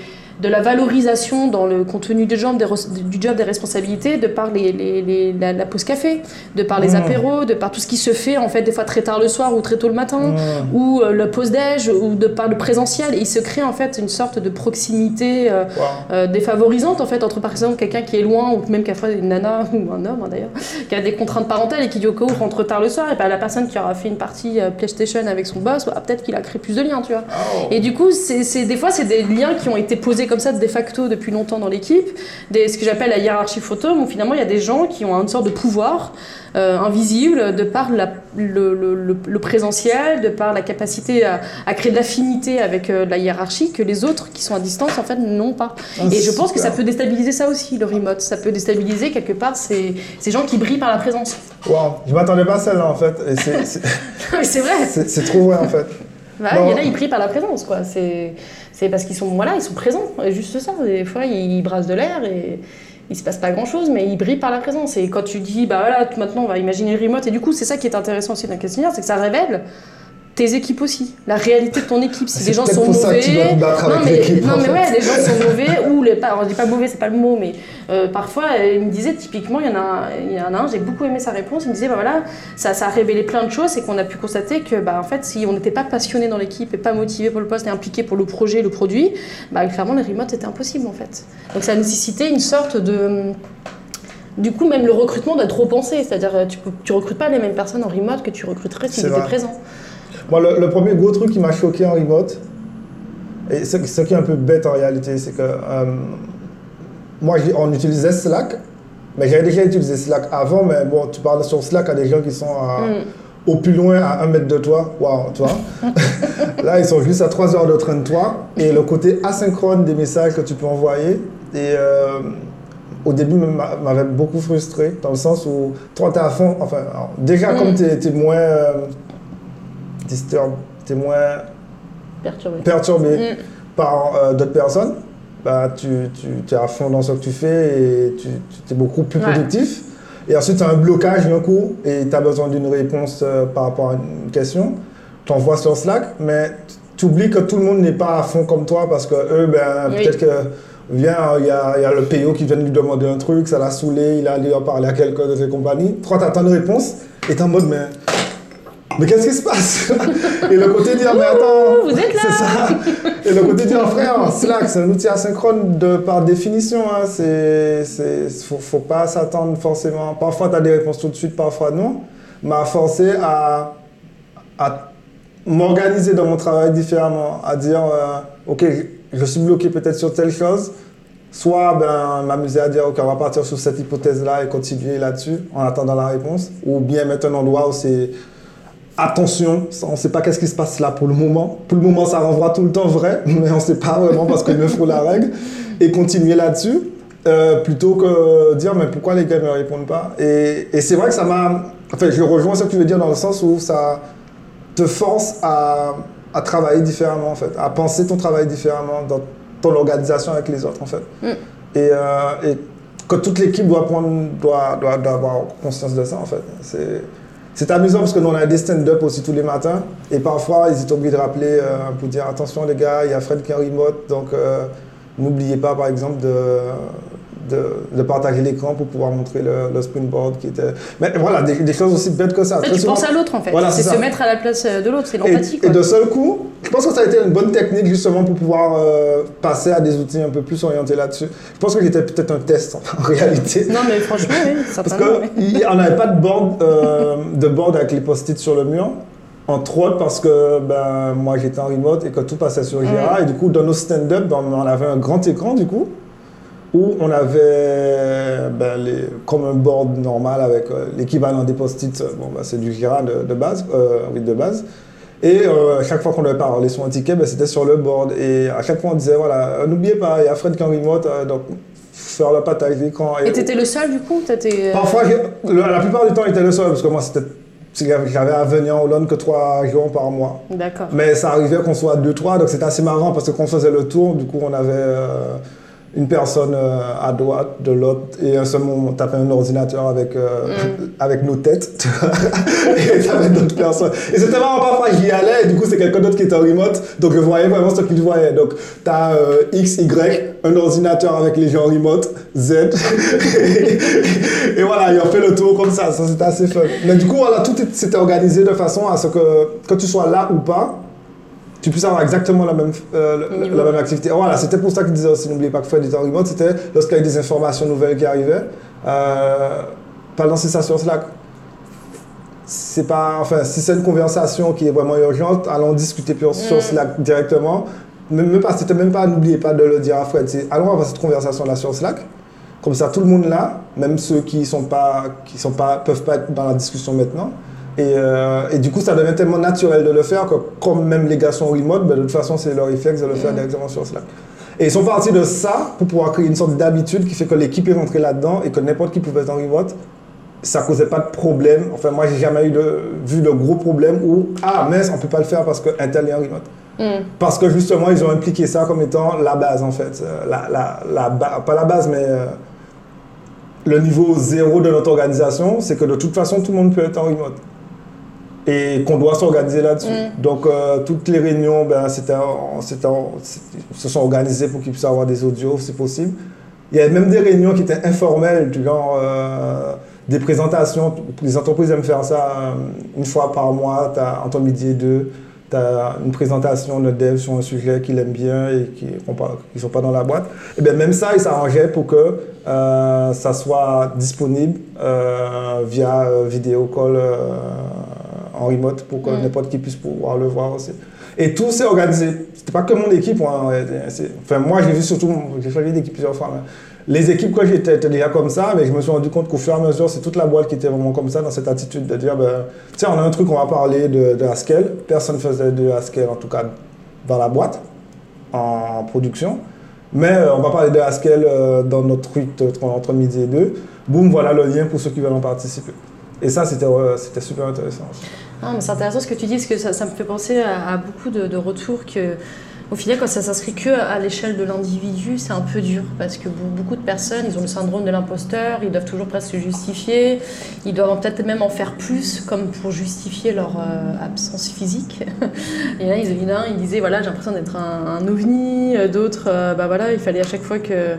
de la valorisation dans le contenu du job, des, res- du job des responsabilités, de par les, les- les- la, la pause café, de par les Mm. apéros, de par tout ce qui se fait en fait des fois très tard le soir ou très tôt le matin Mm. ou euh, le pause-déj, ou de par le présentiel. Et il se crée en fait une sorte de proximité euh, Wow. euh, défavorisante en fait entre par exemple quelqu'un qui est loin ou même quelquefois une nana *laughs* ou un homme hein, d'ailleurs qui a des contraintes parentales et qui du coup rentre tard le soir et ben la personne qui aura fait une partie PlayStation avec son boss bah, peut-être qu'il a créé plus de liens tu vois Oh. et du coup c'est- des fois c'est des liens qui ont été posés comme ça de facto depuis longtemps dans l'équipe des ce que j'appelle la hiérarchie photome où finalement il y a des gens qui ont une sorte de pouvoir euh, invisible de par la- le, le- le- le présentiel, de par la capacité à, à créer de l'affinité avec euh, la hiérarchie que les autres qui sont à distance en fait n'ont pas. Ah, Et je pense que ça peut déstabiliser ça aussi, le remote. Ça peut déstabiliser quelque part ces, ces gens qui brillent par la présence. Wow. Je m'attendais pas à celle-là en fait. *laughs* C'est- vrai. c'est- trop vrai en fait. Bah. Il y en a, ils brillent par la présence, quoi. C'est c'est parce qu'ils sont, voilà, ils sont présents. Juste ça. Des fois, ils brassent de l'air et il se passe pas grand chose, mais ils brillent par la présence. Et quand tu dis, bah voilà, maintenant on va imaginer le remote, et du coup, c'est ça qui est intéressant aussi le questionnaire, c'est que ça révèle tes équipes aussi, la réalité de ton équipe. Si C'est les gens sont mauvais, tu non mais, non mais ouais, les gens sont *laughs* mauvais ou les pas. Alors, je dis pas mauvais, c'est pas le mot, mais euh, parfois il me disait typiquement, il y en a, un- il y en a un, j'ai beaucoup aimé sa réponse. Il me disait bah voilà, ça, ça a révélé plein de choses et qu'on a pu constater que bah en fait si on n'était pas passionné dans l'équipe et pas motivé pour le poste et impliqué pour le projet, le produit, bah clairement le remote était impossible en fait. Donc ça nécessitait une sorte de du coup, même le recrutement doit être repensé. C'est-à-dire, euh, tu, tu recrutes pas les mêmes personnes en remote que tu recruterais s'ils C'est étaient vrai. Moi, le, le premier gros truc qui m'a choqué en remote, et ce, ce qui est un peu bête en réalité, c'est que euh, moi, on utilisait Slack, mais j'avais déjà utilisé Slack avant, mais bon, tu parles sur Slack à des gens qui sont à- Mm. au plus loin à un mètre de toi. Waouh, tu vois. *laughs* Là, ils sont juste à 3 heures de train de toi. Et le côté asynchrone des messages que tu peux envoyer, et euh, au début, m'a- m'avait beaucoup frustré, dans le sens où toi, tu es à fond. Enfin, alors, déjà, Mm. comme tu es, moins. euh, disturb, tu es moins Perturbé. perturbé Mm. par euh, d'autres personnes, bah, tu, tu, es à fond dans ce que tu fais et tu, tu es beaucoup plus Ouais. productif. Et ensuite, tu as un blocage d'un coup et tu as besoin d'une réponse euh, par rapport à une question. Tu envoies sur Slack, mais tu oublies que tout le monde n'est pas à fond comme toi parce que eux, ben, Oui. peut-être que vient, il y y a le PO qui vient de lui demander un truc, ça l'a saoulé, il a allé en parler à quelqu'un de ses compagnies. Toi, tu attends une réponse et tu es en mode, mais, mais qu'est-ce qui se passe *laughs* Et le côté dire, mais attends, vous êtes là c'est ça. Et le côté dire, frère, Slack, c'est un outil asynchrone de, par définition. Hein. C'est, c'est, faut, faut pas s'attendre forcément. Parfois, tu as des réponses tout de suite, parfois non. M'a forcé à, à m'organiser dans mon travail différemment, à dire, euh, ok, je suis bloqué peut-être sur telle chose. Soit ben, m'amuser à dire, ok, on va partir sur cette hypothèse-là et continuer là-dessus en attendant la réponse. Ou bien mettre un endroit où c'est attention, on ne sait pas qu'est-ce qui se passe là pour le moment. Pour le moment, ça renvoie tout le temps vrai, *laughs* mais on ne sait pas vraiment parce qu'il me faut la règle. Et continuer là-dessus, euh, plutôt que dire mais pourquoi les gars ne me répondent pas? Et, et c'est vrai que ça m'a... Enfin, je rejoins ce que tu veux dire dans le sens où ça te force à, à travailler différemment, en fait, à penser ton travail différemment dans ton organisation avec les autres, en fait. Mm. Et, euh, et que toute l'équipe doit, prendre, doit, doit, doit avoir conscience de ça, en fait. C'est... C'est amusant parce que nous on a des stand-up aussi tous les matins. Et parfois ils étaient obligés de rappeler euh, pour dire attention les gars, il y a Fred qui est remote. Donc euh, n'oubliez pas par exemple de, de, de partager l'écran pour pouvoir montrer le, le springboard qui était. Mais voilà, des, des choses aussi bêtes que ça. Très tu souvent- penses à l'autre en fait. Voilà, c'est se mettre à la place euh, de l'autre, c'est et, l'empathie. et quoi. de seul coup, je pense que ça a été une bonne technique justement pour pouvoir euh, passer à des outils un peu plus orientés là-dessus. Je pense que c'était peut-être un test en, en *laughs* réalité. Non mais franchement, oui, Parce certainement. oui. qu'on n'avait pas de board, euh, de board avec les post-it sur le mur. Entre autres parce que ben, moi j'étais en remote et que tout passait sur Jira. Et du coup, dans nos stand-up, ben, on avait un grand écran du coup, où on avait ben, les, comme un board normal avec euh, l'équivalent des post-it. Bon, ben, c'est du Jira de, de base. euh, oui, de base. Et euh, chaque fois qu'on devait parler sur un ticket, ben, c'était sur le board. Et à chaque fois, on disait voilà, euh, n'oubliez pas, il y a Fred qui est en remote, euh, donc faire le partage d'écran. Et t'étais le seul du coup T'étais, euh, Parfois, le- la plupart du temps, j'étais le seul parce que moi, c'était, j'avais à venir en Hollande que trois jours par mois. D'accord. Mais ça arrivait qu'on soit deux, trois, donc c'était assez marrant parce que quand on faisait le tour, du coup, on avait euh, une personne euh, à droite de l'autre et un seul moment, tapait un ordinateur avec, euh, avec nos têtes tu vois. *laughs* et t'avais d'autres personnes. Et c'était marrant, parfois j'y allais et du coup, c'est quelqu'un d'autre qui était en remote, donc je voyais vraiment ce qu'il voyait. Donc, t'as euh, X, Y, un ordinateur avec les gens en remote, Z. *laughs* et voilà, et on fait le tour comme ça, ça c'était assez fun. Mais du coup, voilà, tout s'était organisé de façon à ce que, que tu sois là ou pas, tu puisses avoir exactement la même, euh, la même activité. Voilà, c'était pour ça qu'il disait aussi, n'oubliez pas que Fred était en remote, c'était lorsqu'il y avait des informations nouvelles qui arrivaient, euh, pas lancer ça sur Slack. C'est pas, enfin, si c'est une conversation qui est vraiment urgente, allons discuter sur, sur Mm. Slack directement. Même, même pas, c'était même pas, n'oubliez pas de le dire à Fred, c'est allons avoir cette conversation-là sur Slack. Comme ça, tout le monde là, même ceux qui sont pas, qui sont pas, peuvent pas être dans la discussion maintenant. Et, euh, et du coup, ça devient tellement naturel de le faire que comme même les gars sont en remote, ben, de toute façon, c'est leur réflexe de le faire directement sur Slack. Et ils sont partis de ça pour pouvoir créer une sorte d'habitude qui fait que l'équipe est rentrée là-dedans et que n'importe qui pouvait être en remote. Ça causait pas de problème. Enfin, moi, j'ai jamais eu de, vu de gros problème où, ah, mince, on peut pas le faire parce qu'un tel est en remote. Hmm. Parce que justement, ils ont impliqué ça comme étant la base, en fait. Euh, La, la, la ba- pas la base, mais euh, le niveau zéro de notre organisation, c'est que de toute façon, tout le monde peut être en remote. Et qu'on doit s'organiser là-dessus. Mm. Donc, euh, toutes les réunions, ben, c'était se sont organisées pour qu'ils puissent avoir des audios, si possible. Il y avait même des réunions qui étaient informelles, du genre euh, des présentations. Les entreprises aiment faire ça euh, une fois par mois, as, entre midi et deux. Tu as une présentation de dev sur un sujet qu'ils aiment bien et qui ne sont pas dans la boîte. Et bien même ça, ils s'arrangeaient pour que euh, ça soit disponible via vidéo call en remote pour que Mm. n'importe qui puisse pouvoir le voir aussi. Et tout s'est organisé. C'était pas que mon équipe. C'est- Enfin, moi, j'ai vu surtout, j'ai changé d'équipe plusieurs fois. mais les équipes que j'étais étaient déjà comme ça, mais je me suis rendu compte qu'au fur et à mesure, c'est toute la boîte qui était vraiment comme ça, dans cette attitude de dire, ben, tu sais, on a un truc, on va parler de, de Haskell. Personne faisait de Haskell, en tout cas, dans la boîte, en production. Mais euh, on va parler de Haskell euh, dans notre tweet euh, entre midi et deux. Boum, voilà le lien pour ceux qui veulent en participer. Et ça, c'était c'était super intéressant. Ah, c'est intéressant ce que tu dis, parce que ça, me fait penser à, beaucoup de, retours que, au final, quand ça s'inscrit que à l'échelle de l'individu, c'est un peu dur, parce que be- beaucoup de personnes, ils ont le syndrome de l'imposteur, ils doivent toujours presque se justifier, ils doivent peut-être même en faire plus, comme pour justifier leur euh, absence physique. *laughs* Ils- il y en a un, il disait, voilà, j'ai l'impression d'être un, ovni, d'autres, euh, bah voilà, il fallait à chaque fois que...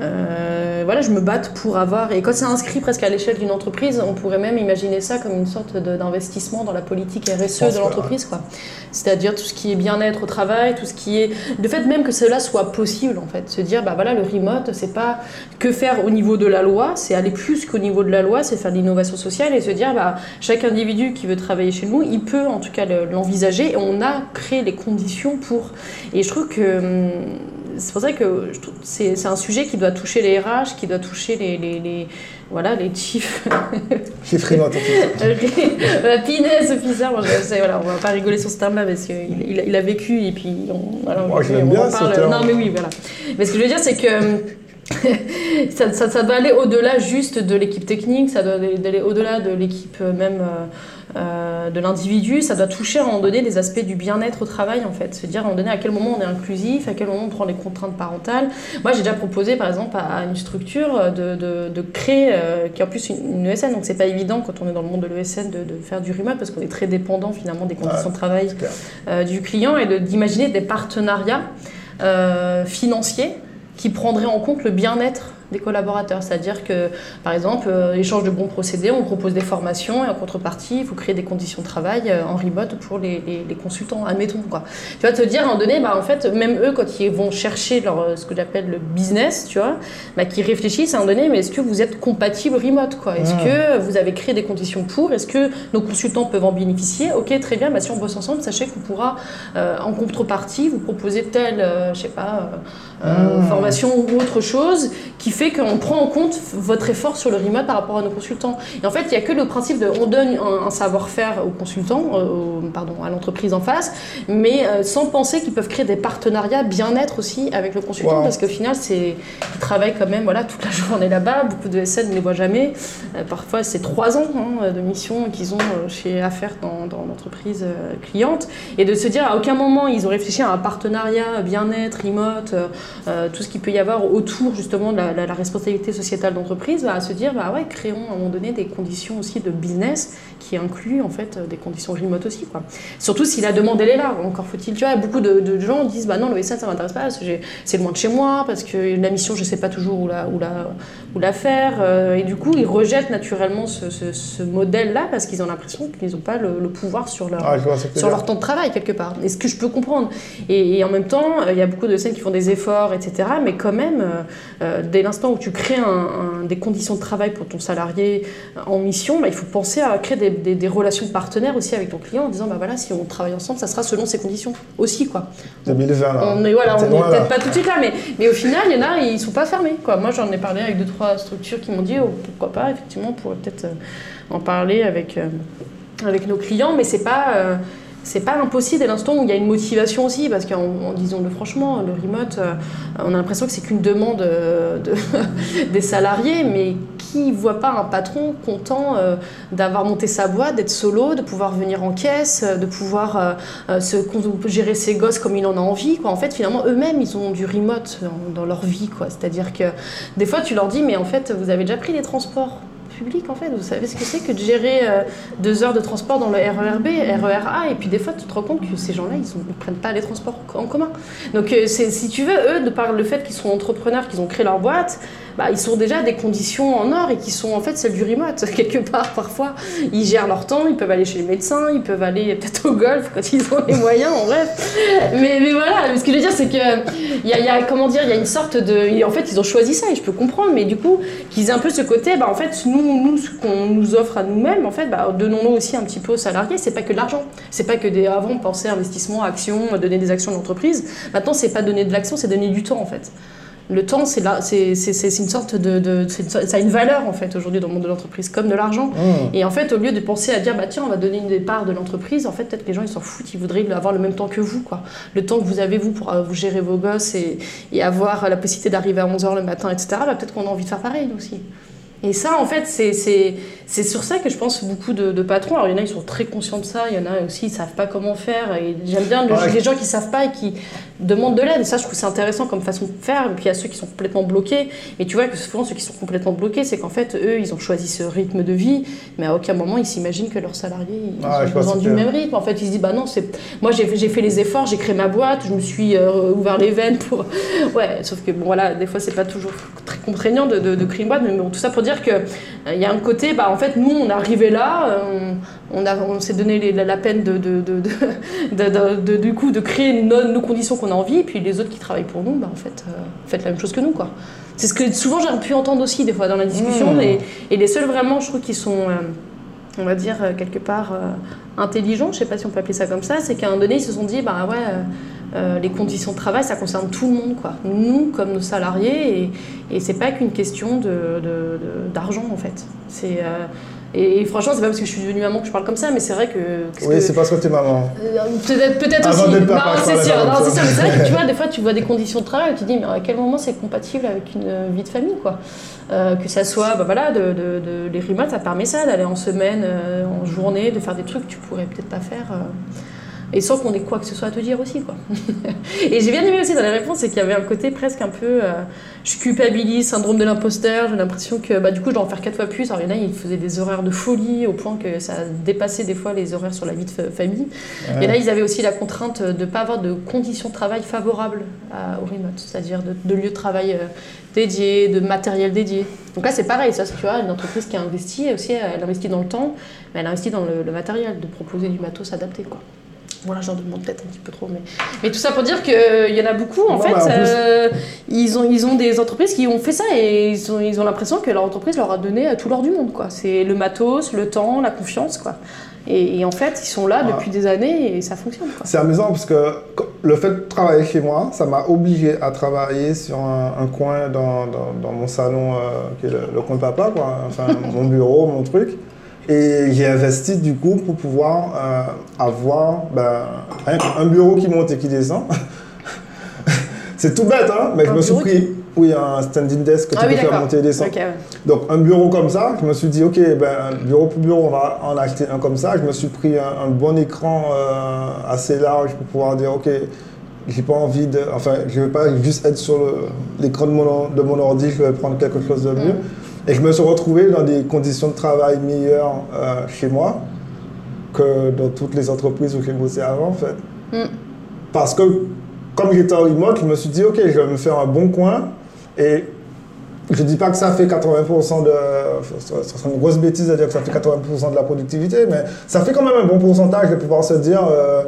euh, voilà, je me batte pour avoir. Et quand c'est inscrit presque à l'échelle d'une entreprise, on pourrait même imaginer ça comme une sorte d'investissement dans la politique RSE de l'entreprise, quoi. C'est-à-dire tout ce qui est bien-être au travail, tout ce qui est. Le fait même que cela soit possible, en fait. Se dire, bah voilà, le remote, c'est pas que faire au niveau de la loi, c'est aller plus qu'au niveau de la loi, c'est faire de l'innovation sociale et se dire, bah chaque individu qui veut travailler chez nous, il peut en tout cas le- l'envisager et on a créé les conditions pour. Et je trouve que hum, c'est pour ça que c'est c'est un sujet qui doit toucher les RH, qui doit toucher les, les, les- voilà, les chiefs Chiffre remote, officer, moi, je sais, voilà, on va pas rigoler sur ce terme-là parce qu'il il, a- il a vécu et puis on, voilà, Moi, je on bien, ce parle. terme. Non mais oui, voilà. Mais ce que je veux dire, c'est que *laughs* ça, ça, ça doit aller au-delà juste de l'équipe technique, ça doit aller au-delà de l'équipe euh, même euh, de l'individu, ça doit toucher à un moment donné des aspects du bien-être au travail en fait, se dire à un moment donné à quel moment on est inclusif, à quel moment on prend les contraintes parentales. Moi j'ai déjà proposé par exemple à, une structure de, de, de créer, euh, qui est en plus une, une ESN, donc c'est pas évident quand on est dans le monde de l'ESN de, de faire du remote parce qu'on est très dépendant finalement des conditions Ouais, de travail euh, du client et d'imaginer des partenariats financiers qui prendraient en compte le bien-être des collaborateurs. C'est-à-dire que, par exemple, euh, échange de bons procédés, on propose des formations et en contrepartie, il faut créer des conditions de travail euh, en remote pour les, les- les consultants, admettons. Quoi. Tu vas te dire, à un moment donné, bah, en fait, même eux, quand ils vont chercher leur, euh, ce que j'appelle le business, tu vois, bah, qui réfléchissent à un moment donné, mais est-ce que vous êtes compatible remote quoi? Est-ce Ah. que vous avez créé des conditions pour? Est-ce que nos consultants peuvent en bénéficier? Ok, très bien, bah, si on bosse ensemble, sachez qu'on pourra, euh, en contrepartie, vous proposer telle, je sais pas, Ah. formation ou autre chose qui fait qu'on prend en compte votre effort sur le remote par rapport à nos consultants. Et en fait, il n'y a que le principe de on donne un, un savoir-faire aux consultants, euh, pardon, à l'entreprise en face, mais euh, sans penser qu'ils peuvent créer des partenariats bien-être aussi avec le consultant, Wow. parce qu'au final, c'est ils travaillent quand même voilà, toute la *laughs* journée là-bas. Beaucoup de SN ne les voient jamais. Euh, parfois, c'est trois ans hein, de mission qu'ils ont chez Affaires dans, dans l'entreprise cliente. Et de se dire à aucun moment ils ont réfléchi à un partenariat bien-être, remote, tout ce qu'il peut y avoir autour justement de la, la- la responsabilité sociétale d'entreprise, bah, à se dire bah ouais, créons à un moment donné des conditions aussi de business qui incluent en fait des conditions remote aussi. Surtout si la demande elle est là, encore faut-il, tu vois, beaucoup de, gens disent bah non, le SN ça m'intéresse pas c'est loin de chez moi, parce que la mission je sais pas toujours où la, où la faire, euh, et du coup ils rejettent naturellement ce, ce- ce modèle-là parce qu'ils ont l'impression qu'ils n'ont pas le, le pouvoir sur leur, Ah, sur leur temps de travail quelque part. Et ce que je peux comprendre. Et, et en même temps, il y a beaucoup de scènes qui font des efforts, etc. Mais quand même, euh, euh, dès l'instant où tu crées un- un- des conditions de travail pour ton salarié en mission, bah, il faut penser à créer des, des- des relations partenaires aussi avec ton client en disant bah voilà, si on travaille ensemble, ça sera selon ces conditions aussi quoi. 2020, là. On est voilà, on n'est peut-être pas tout de suite là, mais, mais au final, il y en a, ils sont pas fermés. Quoi. Moi, j'en ai parlé avec deux, trois structures qui m'ont dit oh, pourquoi pas, effectivement, on pourrait peut-être euh, en parler avec, euh, avec nos clients, mais c'est pas. euh, c'est pas impossible dès l'instant où il y a une motivation aussi, parce qu'en en- disons-le franchement, le remote, on a l'impression que c'est qu'une demande de- *laughs* des salariés, mais qui voit pas un patron content euh, d'avoir monté sa boîte, d'être solo, de pouvoir venir en caisse, euh, de pouvoir euh, se gérer ses gosses comme il en a envie. Quoi. En fait, finalement, eux-mêmes, ils ont du remote dans, leur vie. quoi. C'est-à-dire que des fois, tu leur dis, mais en fait, vous avez déjà pris les transports publics, en fait. Vous savez ce que c'est que de gérer deux heures de transport dans le RERB, RERA, et puis des fois, tu te rends compte que ces gens-là, ils ne prennent pas les transports en commun. Donc, si tu veux, eux, de par le fait qu'ils sont entrepreneurs, qu'ils ont créé leur boîte, bah, ils sont déjà des conditions en or et qui sont en fait celles du remote, *laughs* quelque part, parfois. Ils gèrent leur temps, ils peuvent aller chez le médecin, ils peuvent aller peut-être au golf quand ils ont les moyens, en bref. Mais, voilà, ce que je veux dire, c'est que y a, y a, comment dire, il y a une sorte de. En fait, ils ont choisi ça et je peux comprendre, mais du coup, qu'ils aient un peu ce côté, bah, en fait, nous, nous ce qu'on nous offre à nous-mêmes, en fait, bah, donnons-nous aussi un petit peu aux salariés. C'est pas que de l'argent. C'est pas que des. Avant, on pensait investissement, action, donner des actions à l'entreprise. Maintenant, c'est pas donner de l'action, c'est donner du temps, en fait. Le temps, c'est une sorte de, ça a une valeur en fait aujourd'hui dans le monde de l'entreprise, comme de l'argent. Mmh. Et en fait, au lieu de penser à dire bah tiens, on va donner une des parts de l'entreprise, en fait peut-être que les gens ils s'en foutent, ils voudraient avoir le même temps que vous quoi. Le temps que vous avez vous pour euh, vous gérer vos gosses et, et avoir la possibilité d'arriver à 11h le matin, etc. Bah, peut-être qu'on a envie de faire pareil nous aussi. Et ça, en fait, c'est- sur ça que je pense beaucoup de, de patrons. Alors, il y en a, ils sont très conscients de ça. Il y en a aussi, ils savent pas comment faire. Et j'aime bien le- les gens qui savent pas et qui demandent de l'aide. Et ça, je trouve c'est intéressant comme façon de faire. Et puis, il y a ceux qui sont complètement bloqués. Mais tu vois que souvent, ceux qui sont complètement bloqués, c'est qu'en fait, eux, ils ont choisi ce rythme de vie. Mais à aucun moment, ils s'imaginent que leurs salariés, ils Ah, ont besoin du même rythme. En fait, ils se disent, bah non, c'est moi, j'ai j'ai fait les efforts, j'ai créé ma boîte, je me suis euh, ouvert les veines pour. *laughs* Ouais, sauf que bon, voilà, des fois, c'est pas toujours très contraignant de, de, de créer une boîte. Mais bon, tout ça pour dire que euh, y a un côté, bah, en fait, nous, on est arrivé là, euh, on, on, a- on s'est donné les- la, la peine de, de, du coup, de créer nos, nos conditions qu'on a envie, et puis les autres qui travaillent pour nous, bah, en fait, euh, faites la même chose que nous, quoi. C'est ce que souvent j'ai pu entendre aussi des fois dans la discussion, Mmh. et, et les seuls vraiment, je trouve, qui sont, euh, on va dire, euh, quelque part euh, intelligents, je sais pas si on peut appeler ça comme ça, c'est qu'à un moment donné, ils se sont dit, bah ouais, euh, les conditions de travail, ça concerne tout le monde, quoi. Nous, comme nos salariés, et, et c'est pas qu'une question de- de- de- d'argent, en fait. C'est, euh, et, et franchement, c'est pas parce que je suis devenue maman que je parle comme ça, mais c'est vrai que. Oui, c'est parce que t'es maman. euh, Peut-être, peut-être aussi. Non, c'est sûr. Non, c'est sûr. Mais c'est vrai que tu vois, *laughs* des fois, tu vois des conditions de travail, tu te dis, mais à quel moment c'est compatible avec une vie de famille, quoi. Euh, que ça soit, bah voilà, de, de- de- les remotes, ça permet ça, d'aller en semaine, euh, en journée, de faire des trucs que tu pourrais peut-être pas faire. Et sans qu'on ait quoi que ce soit à te dire aussi, quoi. *laughs* et j'ai bien aimé aussi dans les réponses, c'est qu'il y avait un côté presque un peu, euh, je culpabilise, syndrome de l'imposteur, j'ai l'impression que, bah, du coup, je dois en faire quatre fois plus. Alors, il y en a, ils faisaient des horaires de folie, au point que ça dépassait des fois les horaires sur la vie de fa- famille. Et là, ils avaient aussi la contrainte de ne pas avoir de conditions de travail favorables à- au remote, c'est-à-dire de, de lieux de travail euh, dédiés, de matériel dédié. Donc là, c'est pareil, ça, tu vois, une entreprise qui a investi aussi, elle investit dans le temps, mais elle investit dans le, le matériel, de proposer du matos adapté, quoi. Voilà, j'en demande peut-être un petit peu trop, mais, mais tout ça pour dire qu'il y en a beaucoup, en Non, fait, en plus- euh, ils, ont, ils ont des entreprises qui ont fait ça et ils ont, ils ont l'impression que leur entreprise leur a donné à tout l'or du monde, quoi. C'est le matos, le temps, la confiance, quoi. Et, et en fait, ils sont là depuis des années et ça fonctionne. C'est amusant parce que le fait de travailler chez moi, ça m'a obligé à travailler sur un, un coin dans, dans- dans mon salon, euh, qui est le, le coin papa, quoi. Enfin, mon bureau, mon truc. Et j'ai investi du coup pour pouvoir euh, avoir ben, qu'un bureau qui monte et qui descend. *laughs* C'est tout bête, hein, mais je Un me suis pris, oui, un standing desk que Ah tu oui, peux faire monter et descendre. Donc un bureau comme ça, je me suis dit, ok, ben, bureau pour bureau, on va en acheter un comme ça. Je me suis pris un, un bon écran euh, assez large pour pouvoir dire, ok, j'ai pas envie de... Enfin, je vais pas juste être sur l'écran de mon, de mon ordi, je vais prendre quelque chose de mieux. Et je me suis retrouvé dans des conditions de travail meilleures euh, chez moi que dans toutes les entreprises où j'ai bossé avant, en fait. Mm. Parce que, comme j'étais en remote, je me suis dit, ok, je vais me faire un bon coin. Et je dis pas que ça fait 80% de. Serait une grosse bêtise de dire que ça fait 80% de la productivité, mais ça fait quand même un bon pourcentage de pouvoir se dire. euh,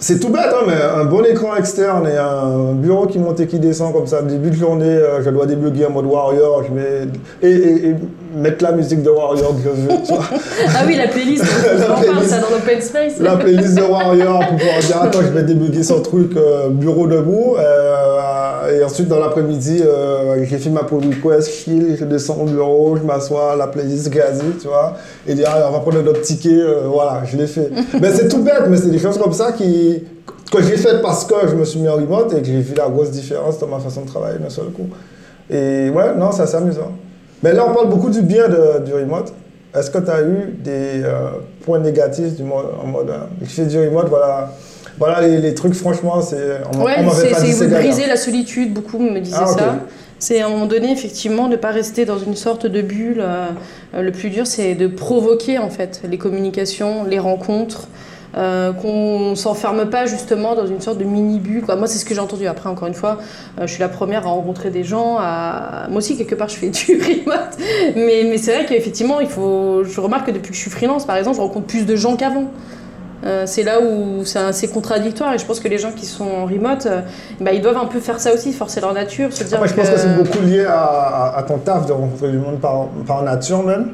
c'est tout bête, hein, mais un bon écran externe et un bureau qui monte et qui descend comme ça, début de journée, euh, je dois débugger en mode Warrior, je mets, et, et- et mettre la musique de Warrior que je veux, tu vois. *laughs* Ah oui, la playlist, *laughs* La on en parle playlist. ça dans l'open space. la playlist de *laughs* Warrior pour pouvoir dire attends je vais débugger son truc euh, bureau debout euh, et ensuite dans l'après-midi euh, j'ai fait ma pull request chill je descends au bureau je m'assois la playlist gazi tu vois et dire ah, on va prendre notre ticket euh, voilà je l'ai fait mais c'est tout bête mais c'est des choses comme ça qui que j'ai fait parce que je me suis mis en remote et que j'ai vu la grosse différence dans ma façon de travailler d'un seul coup et ouais non c'est assez amusant mais là on parle beaucoup du bien de- du remote est-ce que tu as eu des euh, points négatifs du mode, en mode euh, je fais du remote, voilà, voilà les, les trucs, franchement, c'est. Ouais, c'est briser la solitude, beaucoup me disaient Ah, ça. C'est à un moment donné, effectivement, ne pas rester dans une sorte de bulle. euh, le plus dur, c'est de provoquer, en fait, les communications, les rencontres. Euh, qu'on s'enferme pas justement dans une sorte de mini bulle quoi. moi c'est ce que j'ai entendu après encore une fois euh, je suis la première à rencontrer des gens à... moi aussi quelque part je fais *laughs* du remote mais, mais c'est vrai qu'effectivement il faut je remarque que depuis que je suis freelance par exemple je rencontre plus de gens qu'avant Euh, c'est là où c'est assez contradictoire et je pense que les gens qui sont en remote, euh, bah, ils doivent un peu faire ça aussi, forcer leur nature, se dire Après, je pense que c'est beaucoup lié à, à- à ton taf de rencontrer du monde par, par nature même.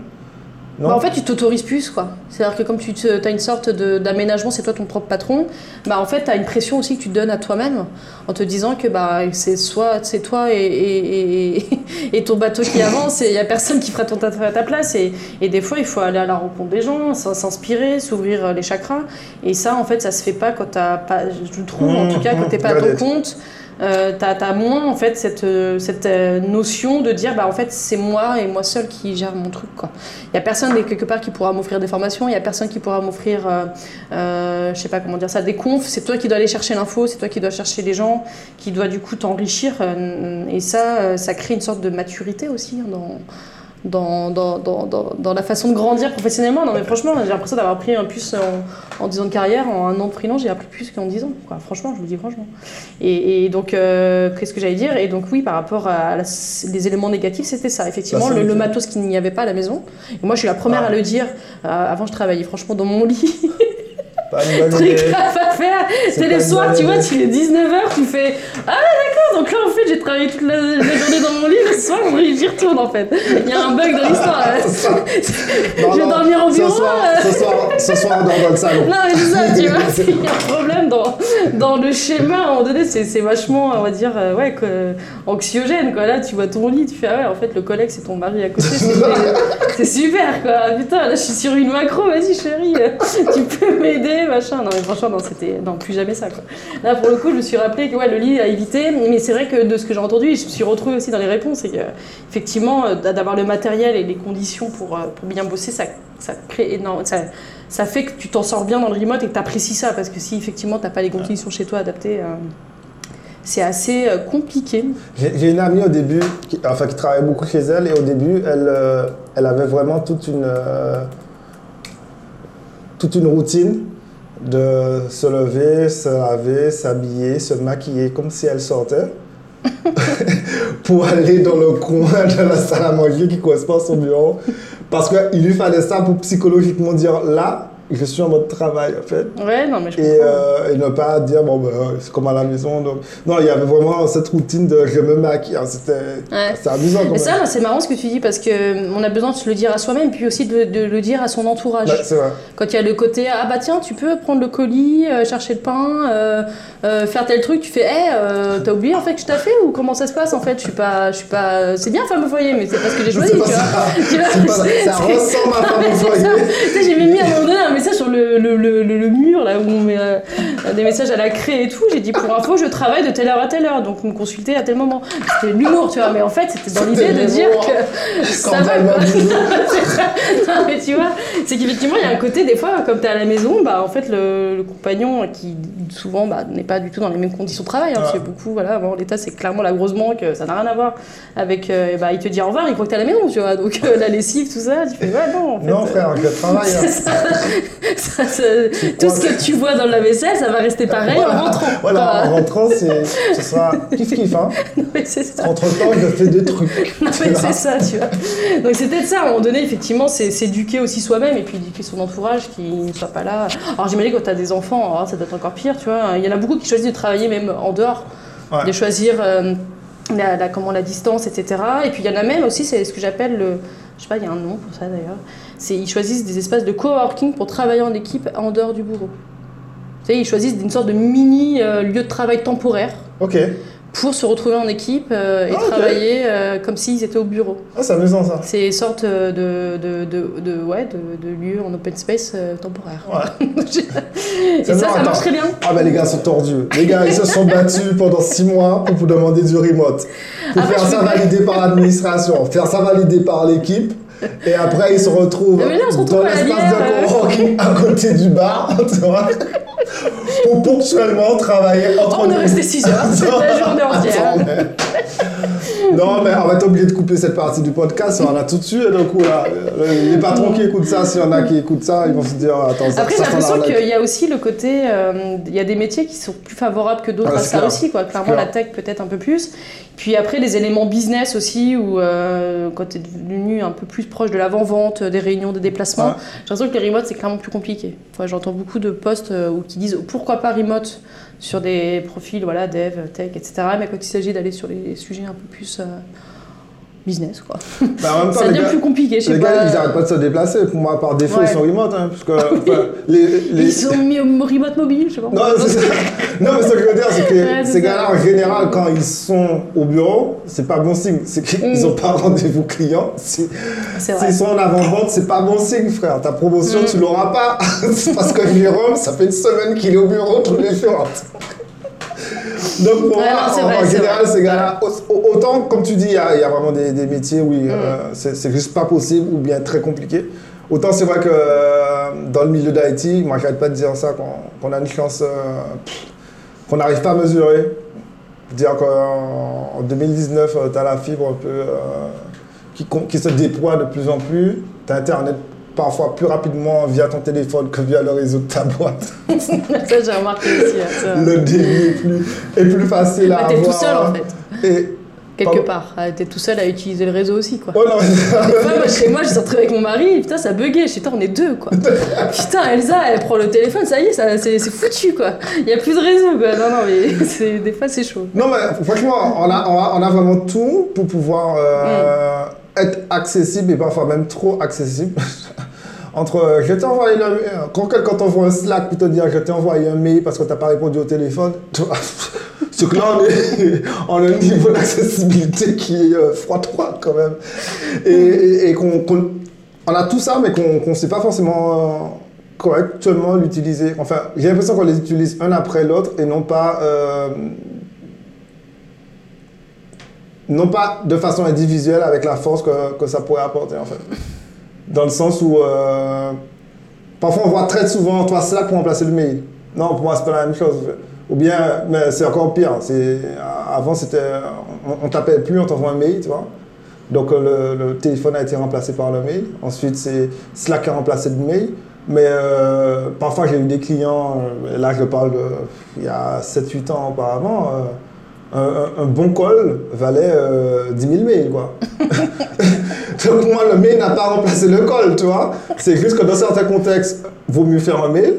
Non Bah, en fait, tu t'autorises plus, quoi. C'est-à-dire que comme tu as une sorte de- d'aménagement, c'est toi ton propre patron, bah, en fait, tu as une pression aussi que tu te donnes à toi-même en te disant que bah, c'est soit c'est toi et, et, et- et ton bateau qui avance et il n'y a personne qui fera ton taf à ta place. Et, des fois, il faut aller à la rencontre des gens, s'inspirer, s'ouvrir les chakras. Et ça, en fait, ça se fait pas quand tu pas, je trouve en Mmh, tout cas, quand mmh, tu pas à ton compte. Euh, moins en fait cette, euh, cette euh, notion de dire bah en fait c'est moi et moi seul qui gère mon truc quoi. Il y a personne quelque part qui pourra m'offrir des formations, il y a personne qui pourra m'offrir euh, je sais pas comment dire ça des confs, c'est toi qui dois aller chercher l'info, c'est toi qui dois chercher les gens, qui doit du coup t'enrichir et ça ça crée une sorte de maturité aussi hein, dans dans, dans, dans, dans, la façon de grandir professionnellement. Non mais franchement, j'ai l'impression d'avoir appris un plus en, en 10 ans de carrière, en un an de freelance, j'ai appris plus qu'en 10 ans. Quoi. Franchement, je vous le dis franchement. Et, et donc, euh, qu'est-ce que j'allais dire? Et donc, oui, par rapport à la- les éléments négatifs, c'était ça. Effectivement, La le, matos qu'il n'y avait pas à la maison. Et moi, je suis la première Ah. à le dire. Euh, avant, je travaillais franchement dans mon *laughs* lit. Pas une bonne Truc idée. à faire. C'est pas le soir, tu vois, tu es 19h, tu fais Ah, d'accord, donc là, en fait, j'ai travaillé toute la, la journée dans mon lit. Le soir, j'y retourne en fait. Il y a un bug dans l'histoire. *laughs* Je vais dormir au bureau. Ce soir, euh. ce soir, ce soir dans le salon. Non, mais c'est ça, tu *laughs* vois, il y a un problème dans, dans le schéma. À un moment donné, c'est vachement, on va dire, euh, ouais, que- anxiogène, quoi. Là, tu vois ton lit, tu fais, ah ouais, en fait, le collègue, c'est ton mari à côté. C'est c'est super, quoi. Ah, Putain, là, je suis sur une macro, vas-y, chérie, euh, tu peux m'aider, machin. Non, mais franchement, non, c'était, non, plus jamais ça, quoi. Là, pour le coup, je me suis rappelé que, ouais, le lit à éviter. Mais c'est vrai que de ce que j'ai entendu, et je me suis retrouvée aussi dans les réponses, que, effectivement, euh, d'avoir le matériel et les conditions pour, euh, pour bien bosser, ça, ça crée énorme. Ça, ça fait que tu t'en sors bien dans le remote et que tu apprécies ça. Parce que si effectivement tu n'as pas les conditions chez toi adaptées, euh, c'est assez compliqué. J'ai j'ai une amie au début, qui, enfin qui travaillait beaucoup chez elle, et au début, elle, euh, elle avait vraiment toute une, euh, toute une routine de se lever, se laver, s'habiller, se maquiller, comme si elle sortait, *laughs* pour aller dans le coin de la salle à manger qui correspond à son bureau. Parce qu'il lui fallait ça pour psychologiquement dire là, je suis en mode travail en fait. Ouais, non, mais je Et, comprends. euh, et ne pas dire, bon, ben, c'est comme à la maison. Donc... Non, il y avait vraiment cette routine de je me maquille. hein, C'était Ouais. amusant quand Mais ça, c'est marrant ce que tu dis parce que on a besoin de se le dire à soi-même, puis aussi de, de le dire à son entourage. C'est vrai. Quand il y a le côté ah bah tiens tu peux prendre le colis, euh, chercher le pain, euh, euh, faire tel truc, tu fais hé t'as oublié en fait que je t'ai fait ou comment ça se passe en fait? Je suis pas je suis pas c'est bien femme au foyer mais c'est pas ce que j'ai choisi tu vois. ça. *laughs* Tu vois, ça. ressemble à femme au *laughs* foyer. ça. Tu sais, j'ai même mis à un moment donné message sur le, le, le, mur là où on met euh, des messages à la craie et tout. J'ai dit pour info je travaille de telle heure à telle heure donc me consulter à tel moment. C'était de l'humour tu vois mais en fait c'était dans l'idée de dire que ça va *laughs* non, mais tu vois, c'est qu'effectivement, il y a un côté, des fois, comme tu es à la maison, bah, en fait, le, compagnon, qui souvent bah, n'est pas du tout dans les mêmes conditions de travail, hein, parce que Ouais. beaucoup, voilà, l'État, c'est clairement la grosse banque, ça n'a rien à voir avec. euh, bah, il te dit au revoir, il croit que tu à la maison, tu vois. Donc, euh, la lessive, tout ça, tu fais, ouais, non, en fait. Non, euh, frère, je travaille. *laughs* hein. *laughs* ça. Ça, tout ce que tu vois dans la vaisselle, ça va rester pareil Voilà. en rentrant. Voilà, en rentrant, c'est- ce sera kiff-kiff. Hein. *laughs* Mais c'est ça. Entre temps, je fais des trucs. C'est ça, tu vois. Donc c'est peut-être ça, à un moment donné, effectivement, c'est s'éduquer aussi soi-même et puis éduquer son entourage qui ne soit pas là. Alors j'imagine quand tu as des enfants, alors, ça doit être encore pire, tu vois. Il y en a beaucoup qui choisissent de travailler même en dehors, Ouais. de choisir euh, la, la- comment, la distance, etc. Et puis il y en a même aussi, c'est ce que j'appelle le. Je sais pas, il y a un nom pour ça d'ailleurs. C'est ils choisissent des espaces de coworking pour travailler en équipe en dehors du bureau. Tu sais, ils choisissent une sorte de mini euh, lieu de travail temporaire Ok. Pour se retrouver en équipe euh, et Ah, travailler euh, comme s'ils étaient au bureau. Ah, c'est amusant ça. C'est une sorte de, de, de, de- ouais, de, lieu en open space euh, temporaire. Ouais. *laughs* et C'est ça, ça marche très bien. Ah ben les gars sont tordus. Les gars, ils se sont battus pendant six mois pour vous demander du remote. Pour Après, faire je ça valider par l'administration, faire ça valider par l'équipe. Et après, ils se retrouvent Ah, mais là, on se retrouve dans l'espace de euh. à côté du bar, *laughs* tu vois, pour ponctuellement travailler entre On est resté 6 heures, c'est la journée *laughs* entière. *laughs* Non, mais on va obligé de couper cette partie du podcast, on a tout de suite, et donc là, le- les patrons qui écoutent ça, s'il y en a qui écoutent ça, ils vont se dire, attends, ça, Après, j'ai l'impression qu'il y a aussi le côté. euh, Il y a des métiers qui sont plus favorables que d'autres Ah, à ça clair. aussi, quoi. Clairement, clair. la tech peut-être un peu plus. Puis après, les éléments business aussi, où euh, quand tu es devenu un peu plus proche de l'avant-vente, des réunions, des déplacements, Ouais. j'ai l'impression que les remotes, c'est clairement plus compliqué. Enfin, J'entends beaucoup de posts euh, où qui disent pourquoi pas remote? Sur des profils, voilà, dev, tech, etc. Mais quand il s'agit d'aller sur les sujets un peu plus euh, business, quoi. Bah, en même *laughs* temps, Ça les devient gars, plus compliqué, je sais les pas. gars, ils n'arrêtent pas de se déplacer. Pour moi, par défaut, Ouais. ils sont remote. Hein, parce que, *laughs* enfin, les, les- Ils sont mis au remote mobile, je sais pas. Non, c'est ça. non, mais ce que je veux dire, c'est que Ouais, ces gars-là, en général, quand ils sont au bureau, c'est pas bon signe. C'est qu'ils Mm. n'ont pas rendez-vous client. Si- C'est vrai. S'ils sont en avant-vente, c'est pas bon signe, frère. Ta promotion, Mm. tu l'auras pas. *laughs* Parce que Jérôme, ça fait une semaine qu'il est au bureau tous les jours. Donc pour moi, en, général, ces gars-là, autant, comme tu dis, il y, a il y a vraiment des, des métiers où Mm. euh, c'est juste pas possible ou bien très compliqué. Autant c'est vrai que euh, dans le milieu d'IT, moi j'arrête pas de dire ça, qu'on a une chance euh, qu'on n'arrive pas à mesurer. Dire qu'en en 2019, tu as la fibre un peu qui, se déploie de plus en plus. Tu as Internet parfois plus rapidement via ton téléphone que via le réseau de ta boîte. *laughs* ça, j'ai remarqué aussi. hein, ça. Le débit est plus, est plus facile à Bah, avoir. tout seul en fait. Et quelque Pardon part. Ah, T'es tout seul à utiliser le réseau aussi, quoi. Non, mais- Des fois, *laughs* moi, chez moi, je suis avec mon mari, et putain, ça buguait. Putain, on est deux, quoi. *laughs* Putain, Elsa, elle prend le téléphone, ça y est, ça- c'est c'est foutu, quoi. Il y a plus de réseau, quoi. Non, non, mais *laughs* c'est- des fois, c'est chaud. Non, mais franchement, on a, on a, on a vraiment tout pour pouvoir euh, être accessible et parfois même trop accessible. Entre euh, je t'ai envoyé le, euh, quand quelqu'un t'envoie un Slack pour te dire je t'ai envoyé un mail parce que t'as pas répondu au téléphone, c'est *laughs* que là on *laughs* on a un niveau d'accessibilité qui est euh, froid quand même. Et, qu'on on a tout ça mais qu'on ne sait pas forcément correctement l'utiliser. Enfin, j'ai l'impression qu'on les utilise un après l'autre et non pas non pas de façon individuelle avec la force que, que ça pourrait apporter en fait. Dans le sens où euh, parfois on voit très souvent toi Slack pour remplacer le mail. Non, pour moi c'est pas la même chose. Ou bien, mais c'est encore pire. C'est avant c'était on, on t'appelle plus, on t'envoie un mail, tu vois. Donc euh, le, téléphone a été remplacé par le mail. Ensuite c'est Slack qui a remplacé le mail. Mais euh, parfois j'ai eu des clients, euh, là je parle de il y a 7-8 ans auparavant. un, bon call valait euh, 10 000 mails, quoi. *laughs* *laughs* Donc moi, le mail n'a pas remplacé le call, tu vois. C'est juste que dans certains contextes, vaut mieux faire un mail.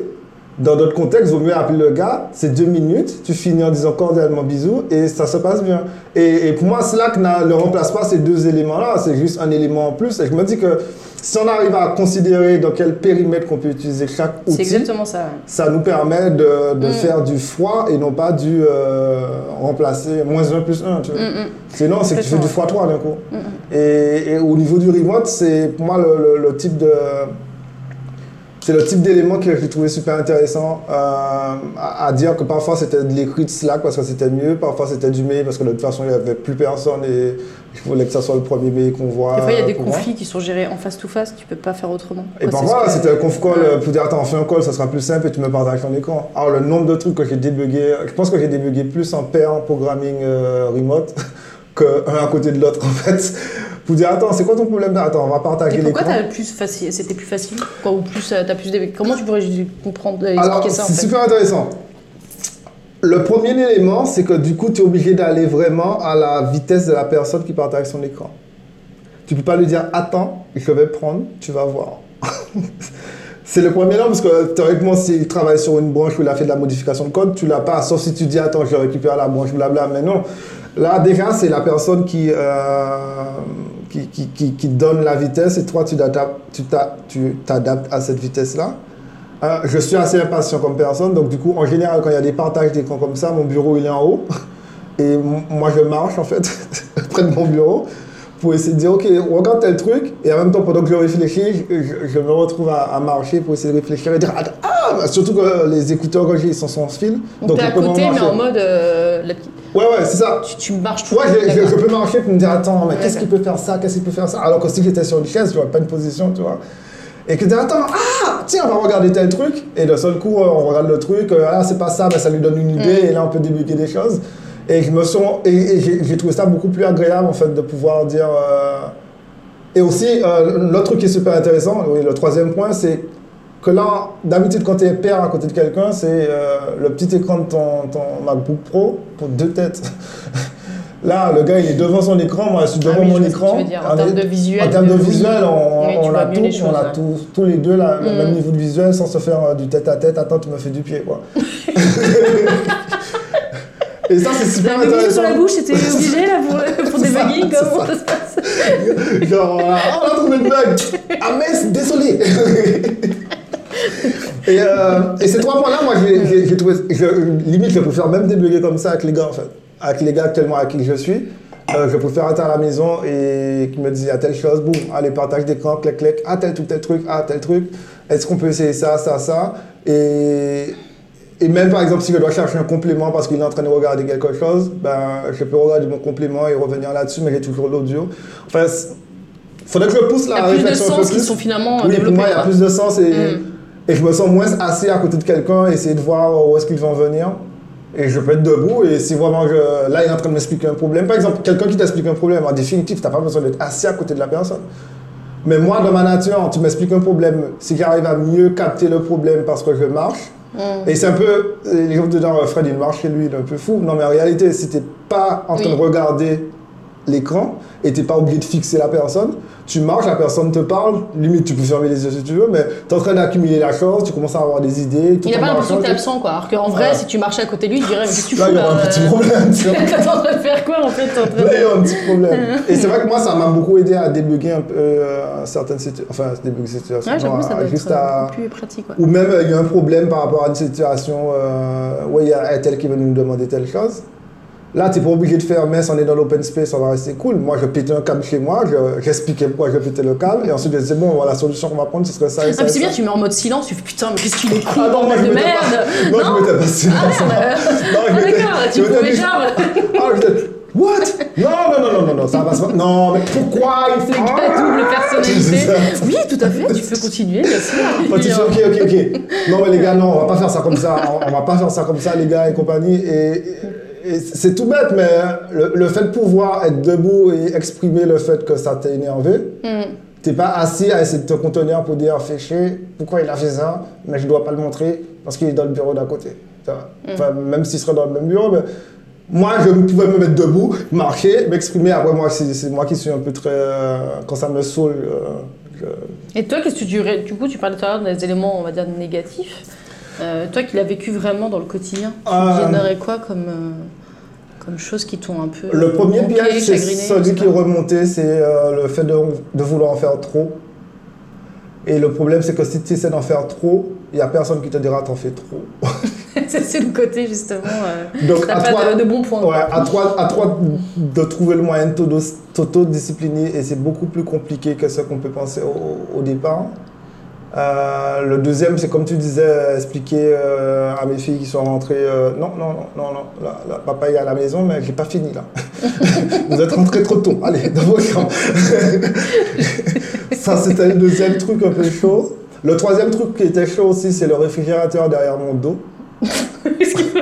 Dans d'autres contextes, vaut mieux appeler le gars. C'est deux minutes, tu finis en disant cordialement bisous et ça se passe bien. Et, et pour moi, Slack ne remplace pas ces deux éléments-là. C'est juste un élément en plus. Et je me dis que si on arrive à considérer dans quel périmètre qu'on peut utiliser chaque C'est outil, exactement ça. ça nous permet de, de Mm. faire du froid et non pas du euh, remplacer moins 1 plus 1. Tu vois. Mm, mm. Sinon, c'est que tu fais du Complètement, x3 d'un coup. Et, et au niveau du remote, c'est pour moi le, le- le type de. C'est le type d'élément que j'ai trouvé super intéressant euh, à, à dire que parfois c'était de l'écrit de Slack parce que c'était mieux, parfois c'était du mail parce que de toute façon il n'y avait plus personne et je voulais que ça soit le premier mail qu'on voit. Des fois, il y a des conflits qui sont gérés en face to face, tu peux pas faire autrement. Et parfois, c'était un conf call Ouais. pour dire attends, on fait un call, ça sera plus simple et tu me partages ton écran. Alors, le nombre de trucs que j'ai débugué, je pense que j'ai débugué plus en pair en programming euh, remote *laughs* qu'un à côté de l'autre en fait. Pour dire attends, c'est quoi ton problème là? Attends, on va partager Et pourquoi plus facile C'était plus facile? Quoi, ou plus euh, t'as plus Comment tu pourrais comprendre euh, Alors, expliquer en c'est fait? super intéressant. Le premier élément, c'est que du coup, tu es obligé d'aller vraiment à la vitesse de la personne qui partage son écran. Tu peux pas lui dire attends, je vais prendre, tu vas voir. *laughs* c'est le premier élément parce que théoriquement, s'il travaille sur une branche où il a fait de la modification de code, tu l'as pas, sauf si tu dis attends, je récupère la branche, blabla. Mais non, là déjà, c'est la personne qui, euh, qui, qui, qui- qui donne la vitesse et toi, tu t'adaptes à cette vitesse-là. Euh, je suis assez impatient comme personne, donc du coup, en général, quand il y a des partages d'écran comme ça, mon bureau il est en haut. *laughs* Et moi, je marche en fait *laughs* près de mon bureau pour essayer de dire, ok, regarde tel truc. Et en même temps, pendant que je réfléchis, je, je- je me retrouve à, à marcher pour essayer de réfléchir et dire, ah, surtout que les écouteurs que j'ai, ils sont sans fil. Donc, t'es à côté, mais en mode. euh, la Ouais, ouais, c'est ça. tu, tu marches tout Ouais, je, je- d'accord. je peux marcher pour me dire, attends, mais qu'est-ce qu'il peut faire ça, qu'est-ce qu'il peut faire ça? Alors que si j'étais sur une chaise, j'aurais pas une position, tu vois. Et que tu dis, attends, ah, tiens, on va regarder tel truc. Et d'un seul coup, euh, on regarde le truc, euh, ah, c'est pas ça, mais ça lui donne une idée, Mm. et là, on peut débloquer des choses. Et je me sens, et, et j'ai j'ai trouvé ça beaucoup plus agréable, en fait, de pouvoir dire. euh, Et aussi, euh, l'autre truc qui est super intéressant, oui, le troisième point, c'est que là, d'habitude, quand tu es père à côté de quelqu'un, c'est euh, le petit écran de ton, ton MacBook Pro pour deux têtes. *laughs* Là, le gars, il est devant son écran, moi, je suis devant Ah oui, mon vois ce que écran. tu veux dire. En termes de visuel, En termes de visuel, on, Oui, on a, tout, choses, on a ouais. tous, tous les deux là, le Mm. même niveau de visuel sans se faire euh, du tête à tête. Attends, tu me fais du pied, quoi. *laughs* Et ça, c'est super intéressant. sur la bouche, c'était obligé là pour, *laughs* pour c'est Comment ça. se passe Genre, Ah, on a trouvé le bug. Ah mince, désolé. Et, euh, et ces trois points-là, moi, j'ai- trouvé. je- limite, je peux faire même débugger comme ça avec les gars, en fait. Avec les gars actuellement avec qui je suis. Euh, je peux faire être à la maison et qui me disent, il y a telle chose, boum, allez, partage d'écran, clac, clac, ah, tel truc, tel truc, ah, tel truc. Est-ce qu'on peut essayer ça, ça, ça? Et. Et même par exemple, si je dois chercher un complément parce qu'il est en train de regarder quelque chose, ben, je peux regarder mon complément et revenir là-dessus, mais j'ai toujours l'audio. Enfin, il faudrait que je pousse Il y la a plus de réflexion sens qui sont finalement Oui, pour développés. moi, il y a plus de sens et, Mm. Et je me sens moins assis à côté de quelqu'un, essayer de voir où est-ce qu'ils vont venir. Et je peux être debout et si vraiment je- là il est en train de m'expliquer un problème, par exemple, quelqu'un qui t'explique un problème, en définitive, tu n'as pas besoin d'être assis à côté de la personne. Mais moi, dans ma nature, tu m'expliques un problème, si j'arrive à mieux capter le problème parce que je marche, Mm. et c'est un peu, les gens de dire, Fred, il marche chez lui, il est un peu fou. Non, mais en réalité, si t'es pas en train Oui. de regarder l'écran et t'es pas obligé de fixer la personne. Tu marches, la personne te parle, limite tu peux fermer les yeux si tu veux, mais tu es en train d'accumuler la chose, tu commences à avoir des idées. tout Il a en pas l'impression que t'es absent, quoi. Alors qu'en vrai, si tu marchais à côté de lui, il dirait Mais qu'est-ce que tu Là, fous il y aura là un petit euh problème. tu. *laughs* T'es en train de faire quoi en fait T'es en Là, il y a un petit problème. *laughs* Et c'est vrai que moi, ça m'a beaucoup aidé à débugger un peu euh, certaines situations. Enfin, débugger situations. Ouais, j'avoue, genre, ça doit à- être juste euh, à- plus pratique. Ouais. Ou même, euh, il y a un problème par rapport à une situation euh, où il y a un tel qui veut nous demander telle chose. Là, tu n'es pas obligé de faire, mais on est dans l'open space, on va rester cool. Moi, je pétais un câble chez moi, je- j'expliquais pourquoi je pétais le câble, et ensuite je disais, bon, voilà, la solution qu'on va prendre, ce serait ça et Ah, ça. mais et c'est bien, tu mets en mode silence, tu fais putain, mais qu'est-ce qu'il est con, Ah moi, bordel je de pas- merde Non, je mettais pas silence. Ah je Ah d'accord, je tu pouvais genre. Ah, je what? Non, non, non, non, non, non, ça va pas. Non, mais pourquoi il que la double personnalité. Oui, tout à fait, tu peux continuer, bien sûr. Ok, ok, ok. Non, mais les gars, non, on va pas faire ça comme ça. On, va pas faire ça comme ça, les gars et compagnie. Et c'est tout bête, mais le, le fait de pouvoir être debout et exprimer le fait que ça t'a énervé, hmm. t'es pas assis à essayer de te contenir pour dire, chier, pourquoi il a fait ça, mais je dois pas le montrer parce qu'il est dans le bureau d'à côté. Enfin, même s'il serait dans le même bureau, mais moi, je pouvais me mettre debout, marcher, m'exprimer. Après, moi, c'est c'est moi qui suis un peu très. euh, quand ça me saoule, euh, je- Et toi, qu'est-ce que tu dirais? Du coup, tu parlais tout à l'heure des éléments, on va dire, négatifs. Euh, toi qui l'as vécu vraiment dans le quotidien, tu Euh, quoi comme, euh, comme choses qui t'ont un peu. Le premier manqué, piège, c'est celui qui est remonté, c'est euh, le fait de, de vouloir en faire trop. Et le problème, c'est que si tu essaies d'en faire trop, il n'y a personne qui te dira t'en fais trop. *laughs* C'est le côté justement. Euh, Donc, à pas toi, de, de bons points. ouais, à toi, à toi de trouver le moyen de t'auto- t'auto-discipliner et c'est beaucoup plus compliqué que ce qu'on peut penser au, au départ. Euh, le deuxième, c'est comme tu disais, expliquer euh, à mes filles qui sont rentrées euh, non, non, non, non, non, là, là, papa est à la maison, mais j'ai pas fini là. *laughs* Vous êtes rentrés trop tôt. Allez, dans vos chambres. *laughs* Ça, c'était le deuxième truc un peu chaud. Le troisième truc qui était chaud aussi, c'est le réfrigérateur derrière mon dos. Qu'est-ce qu'il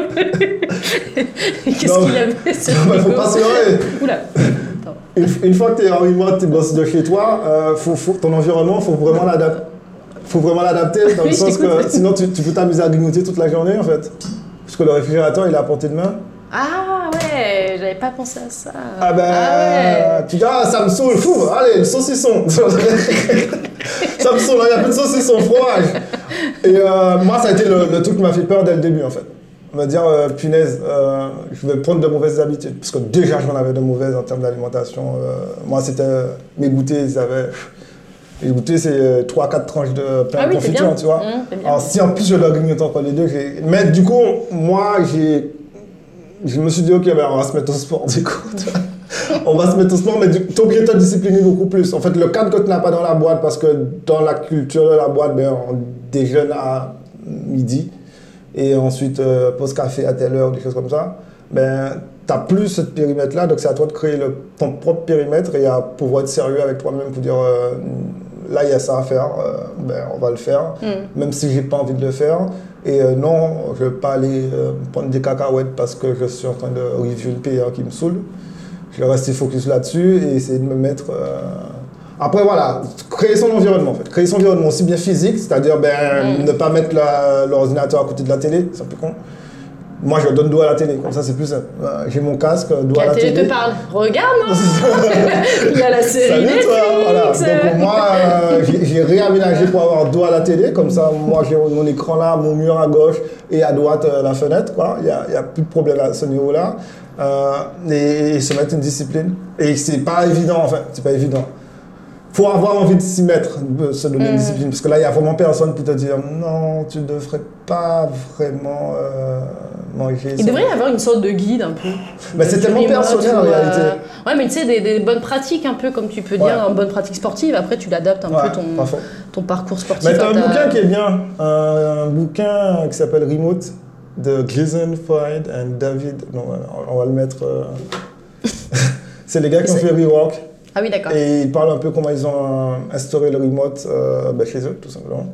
avait ce Il *laughs* faut pas se leurrer. Oula. Une, une fois que tu es en remote, tu bosses de chez toi, faut, faut- ton environnement, faut vraiment l'adapter. Faut vraiment l'adapter dans le sens que sinon tu, tu peux t'amuser à grignoter toute la journée en fait. Parce que le réfrigérateur il est à portée de main. Ah ouais, j'avais pas pensé à ça. Ah ben, ouais. tu dis ah ça me saoule, fou, allez le saucisson. *laughs* ça me saoule, il n'y a plus de saucisson, fromage. Et euh, moi ça a été le, le truc qui m'a fait peur dès le début en fait. On va dire, euh, punaise, euh, je vais prendre de mauvaises habitudes. Parce que déjà, j'en avais de mauvaises en termes d'alimentation. Moi, c'était mes goûters, ils avaient. Les goûters, c'est 3-4 tranches de pain Ah oui, confiture, tu vois. Mmh. Alors, si en plus je dois grignoter encore les deux, j'ai. Mais du coup, moi, j'ai. Je me suis dit, ok, ben, on va se mettre au sport, *laughs* du coup. on va se mettre au sport, mais tu obligé de te discipliner beaucoup plus. En fait, le cadre que tu n'as pas dans la boîte, parce que dans la culture de la boîte, ben, on déjeune à midi et ensuite euh, pause café à telle heure, des choses comme ça, ben, tu n'as plus ce périmètre-là, donc c'est à toi de créer le, ton propre périmètre et à pouvoir être sérieux avec toi-même pour dire euh, là il y a ça à faire, euh, ben, on va le faire, Mm. même si j'ai pas envie de le faire. Et euh, non, je ne vais pas aller euh, prendre des cacahuètes parce que je suis en train de review une PA qui me saoule. Je vais rester focus là-dessus et essayer de me mettre. Après, voilà, créer son environnement, en fait. Créer son environnement aussi bien physique, c'est-à-dire ben, Mm. ne pas mettre l'ordinateur à côté de la télé, c'est un peu con. Moi, je donne dos à la télé, comme ça, c'est plus simple. Euh, J'ai mon casque, dos à La la télé télé. te parle. Regarde, non *laughs* *laughs* Il y a la série Salut Netflix. toi, voilà. Donc moi, euh, j'ai- réaménagé pour avoir dos à la télé, comme ça, moi j'ai mon écran là, mon mur à gauche et à droite euh, la fenêtre, quoi. Il n'y a, a plus de problème à ce niveau-là. Euh, et, et se mettre une discipline. Et c'est pas évident, en fait, c'est pas évident. Faut avoir envie de s'y mettre, de se donner une Mm. discipline, parce que là, il y a vraiment personne pour te dire non, tu devrais pas vraiment euh, Il devrait y avoir une sorte de guide un peu. Mais c'est tellement personnel, en ou, euh, réalité. Ouais, mais tu sais, des, des bonnes pratiques un peu, comme tu peux Ouais. dire, une bonne pratique sportive. Après, tu l'adaptes un Ouais, peu ton, ton parcours sportif. Mais t'as un bouquin qui est bien, un, un bouquin qui s'appelle Remote de Jason Fried and David. Non, on va le mettre. euh, *laughs* C'est les gars qui ont fait Rework Ah oui, d'accord. et ils parlent un peu comment ils ont instauré le remote euh, ben, chez eux, tout simplement.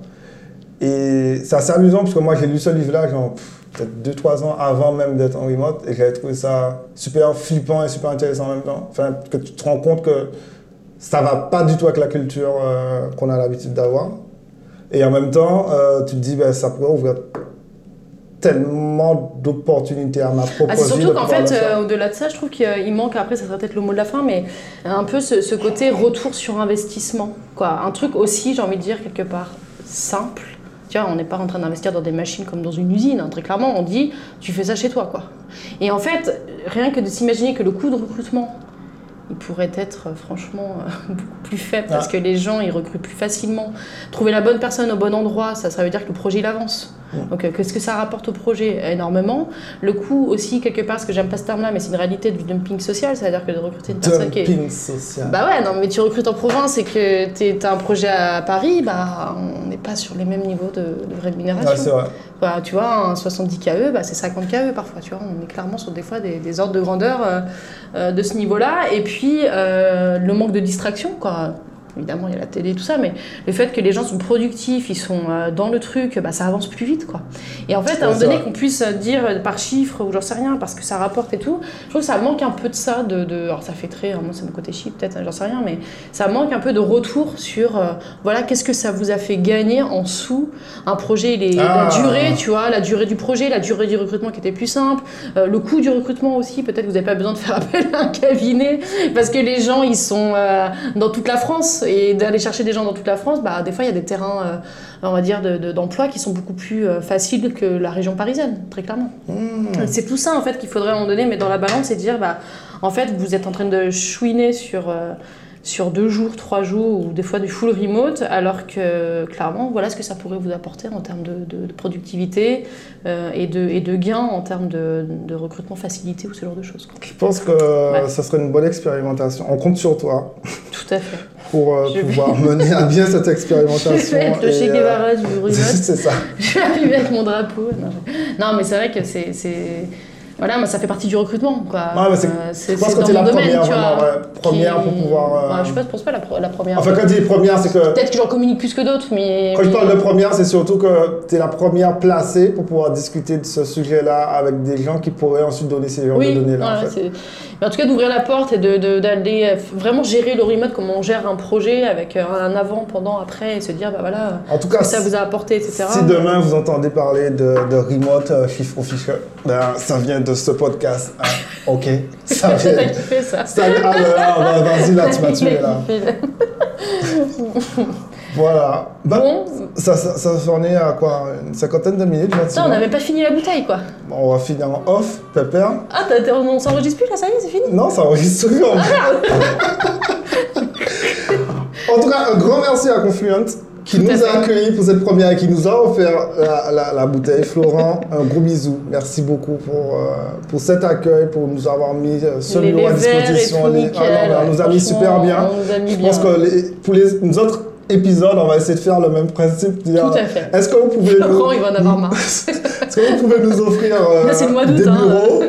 Et c'est assez amusant parce que moi j'ai lu ce livre-là, genre pff, peut-être 2-3 ans avant même d'être en remote et j'avais trouvé ça super flippant et super intéressant en même temps. Enfin, que tu te rends compte que ça va pas du tout avec la culture euh, qu'on a l'habitude d'avoir. Et en même temps, euh, tu te dis, ben, ça pourrait ouvrir tellement d'opportunités à ma proposer. Ah, c'est surtout qu'en fait, euh, au-delà de ça, je trouve qu'il manque, après, ça sera peut-être le mot de la fin, mais un peu ce, ce côté retour sur investissement. Quoi. Un truc aussi, j'ai envie de dire, quelque part, simple. On n'est pas en train d'investir dans des machines comme dans une usine. hein. Très clairement, on dit, tu fais ça chez toi. quoi. Et en fait, rien que de s'imaginer que le coût de recrutement, il pourrait être euh, franchement euh, *laughs* beaucoup plus faible parce Ah. que les gens, ils recrutent plus facilement. Trouver la bonne personne au bon endroit, ça, ça veut dire que le projet, il avance. Donc, euh, qu'est-ce que ça rapporte au projet Énormément. Le coût aussi, quelque part, parce que j'aime pas ce terme-là, mais c'est une réalité du dumping social, c'est-à-dire que de recruter une personne qui est. Dumping social. Bah ouais, non, mais tu recrutes en province et que tu as un projet à Paris, bah on n'est pas sur les mêmes niveaux de, de rémunération. Ouais, c'est vrai. Bah, tu vois, un 70 KE, bah, c'est 50 KE parfois. Tu vois, on est clairement sur des fois des, des ordres de grandeur euh, euh, de ce niveau-là. Et puis, euh, le manque de distraction, quoi. Évidemment, il y a la télé tout ça, mais le fait que les gens sont productifs, ils sont euh, dans le truc, bah, ça avance plus vite, quoi. Et en fait, à un moment donné, qu'on puisse dire par chiffre ou j'en sais rien, parce que ça rapporte et tout, je trouve que ça manque un peu de ça. De, de- alors, ça fait très, moi, c'est mon côté chiffre, peut-être, j'en sais rien, mais ça manque un peu de retour sur, euh, voilà, qu'est-ce que ça vous a fait gagner en sous un projet, il est, Ah. la durée, tu vois, la durée du projet, la durée du recrutement qui était plus simple, euh, le coût du recrutement aussi, peut-être que vous n'avez pas besoin de faire *laughs* appel à un cabinet, parce que les gens, ils sont euh, dans toute la France, et d'aller chercher des gens dans toute la France, bah, des fois, il y a des terrains, euh, on va dire, de- de- d'emploi qui sont beaucoup plus euh, faciles que la région parisienne, très clairement. Mmh. C'est tout ça, en fait, qu'il faudrait à un moment donné mettre dans la balance et dire, bah, en fait, vous êtes en train de chouiner sur... euh, sur deux jours, trois jours, ou des fois du full remote, alors que clairement, voilà ce que ça pourrait vous apporter en termes de, de- de productivité euh, et, de, et de gains en termes de, de recrutement facilité ou ce genre de choses. quoi. Je pense que ça serait une bonne expérimentation. On compte sur toi Tout à fait. pour euh, Je vais- pouvoir *laughs* mener à bien cette Je expérimentation. vais être le Che euh, Guevara du *laughs* remote. c'est ça. je vais arriver avec mon drapeau. Non, je- non, mais c'est vrai que c'est. Voilà, moi, ça fait partie du recrutement. Quoi. C'est- Euh, je pense que dans t'es la domaine, première, tu vois. ouais. Première pour pouvoir, euh, Ouais, je pense pas la, la première. Enfin, quand je dis première, c'est que. Peut-être que j'en communique plus que d'autres, mais. Quand je parle de première, c'est surtout que tu es la première placée pour pouvoir discuter de ce sujet-là avec des gens qui pourraient ensuite donner ces genres Oui, de données-là. voilà, en fait. en tout cas d'ouvrir la porte et d'aller euh, vraiment gérer le remote, comment on gère un projet avec euh, un avant, pendant, après, et se dire, bah voilà, En tout ce cas, que ça vous a apporté, etc. si demain vous entendez parler de, de remote euh, chiffre au fichier, ben, ça vient de ce podcast. hein. ok, *laughs* ça T'as vient. kiffé ça. Ça, ah, là, vas-y, là, tu m'as tué, là. Voilà. Bah, Bon, ça, ça, ça s'en est à quoi Une cinquantaine de minutes, gentiment. on n'avait pas fini la bouteille, quoi. Bon, on va finir en off, pépère. Ah, t'as- t'as- on s'enregistre plus là, ça y est, c'est fini Non, ça enregistre toujours. *laughs* en tout cas, un grand merci à Confluent qui Tout nous a accueillis pour cette première et qui nous a offert la, la- la bouteille. Florent, un gros bisou. Merci beaucoup pour, euh, pour cet accueil, pour nous avoir mis euh, ce Les, lieu les à disposition. Les- nickel. Ah non, mais on nous a mis super bien. On nous a mis Je bien. pense que les- pour les, les autres épisodes, on va essayer de faire le même principe. dire, Tout à fait. Est-ce que vous pouvez nous, Laurent, il va en avoir *laughs* marre. est-ce que vous pouvez nous offrir euh, Là, c'est le mois des hein. bureaux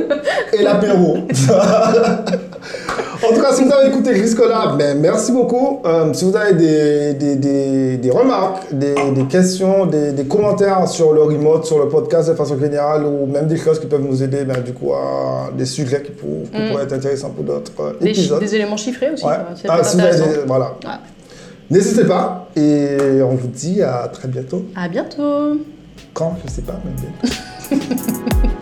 et l'apéro? *laughs* En tout cas, si vous avez écouté jusque-là, ben, merci beaucoup. Euh, si vous avez des, des, des, des remarques, des, des questions, des, des commentaires sur le remote, sur le podcast de façon générale, ou même des choses qui peuvent nous aider, ben, du coup, à des sujets qui, pour- qui Mm. pourraient être intéressants pour d'autres euh, épisodes. des éléments chiffrés aussi. Ouais. ça, c'est Ah, si vous avez voilà. Ouais. N'hésitez pas et on vous dit à très bientôt. À bientôt Quand Je sais pas, mais bientôt. *laughs*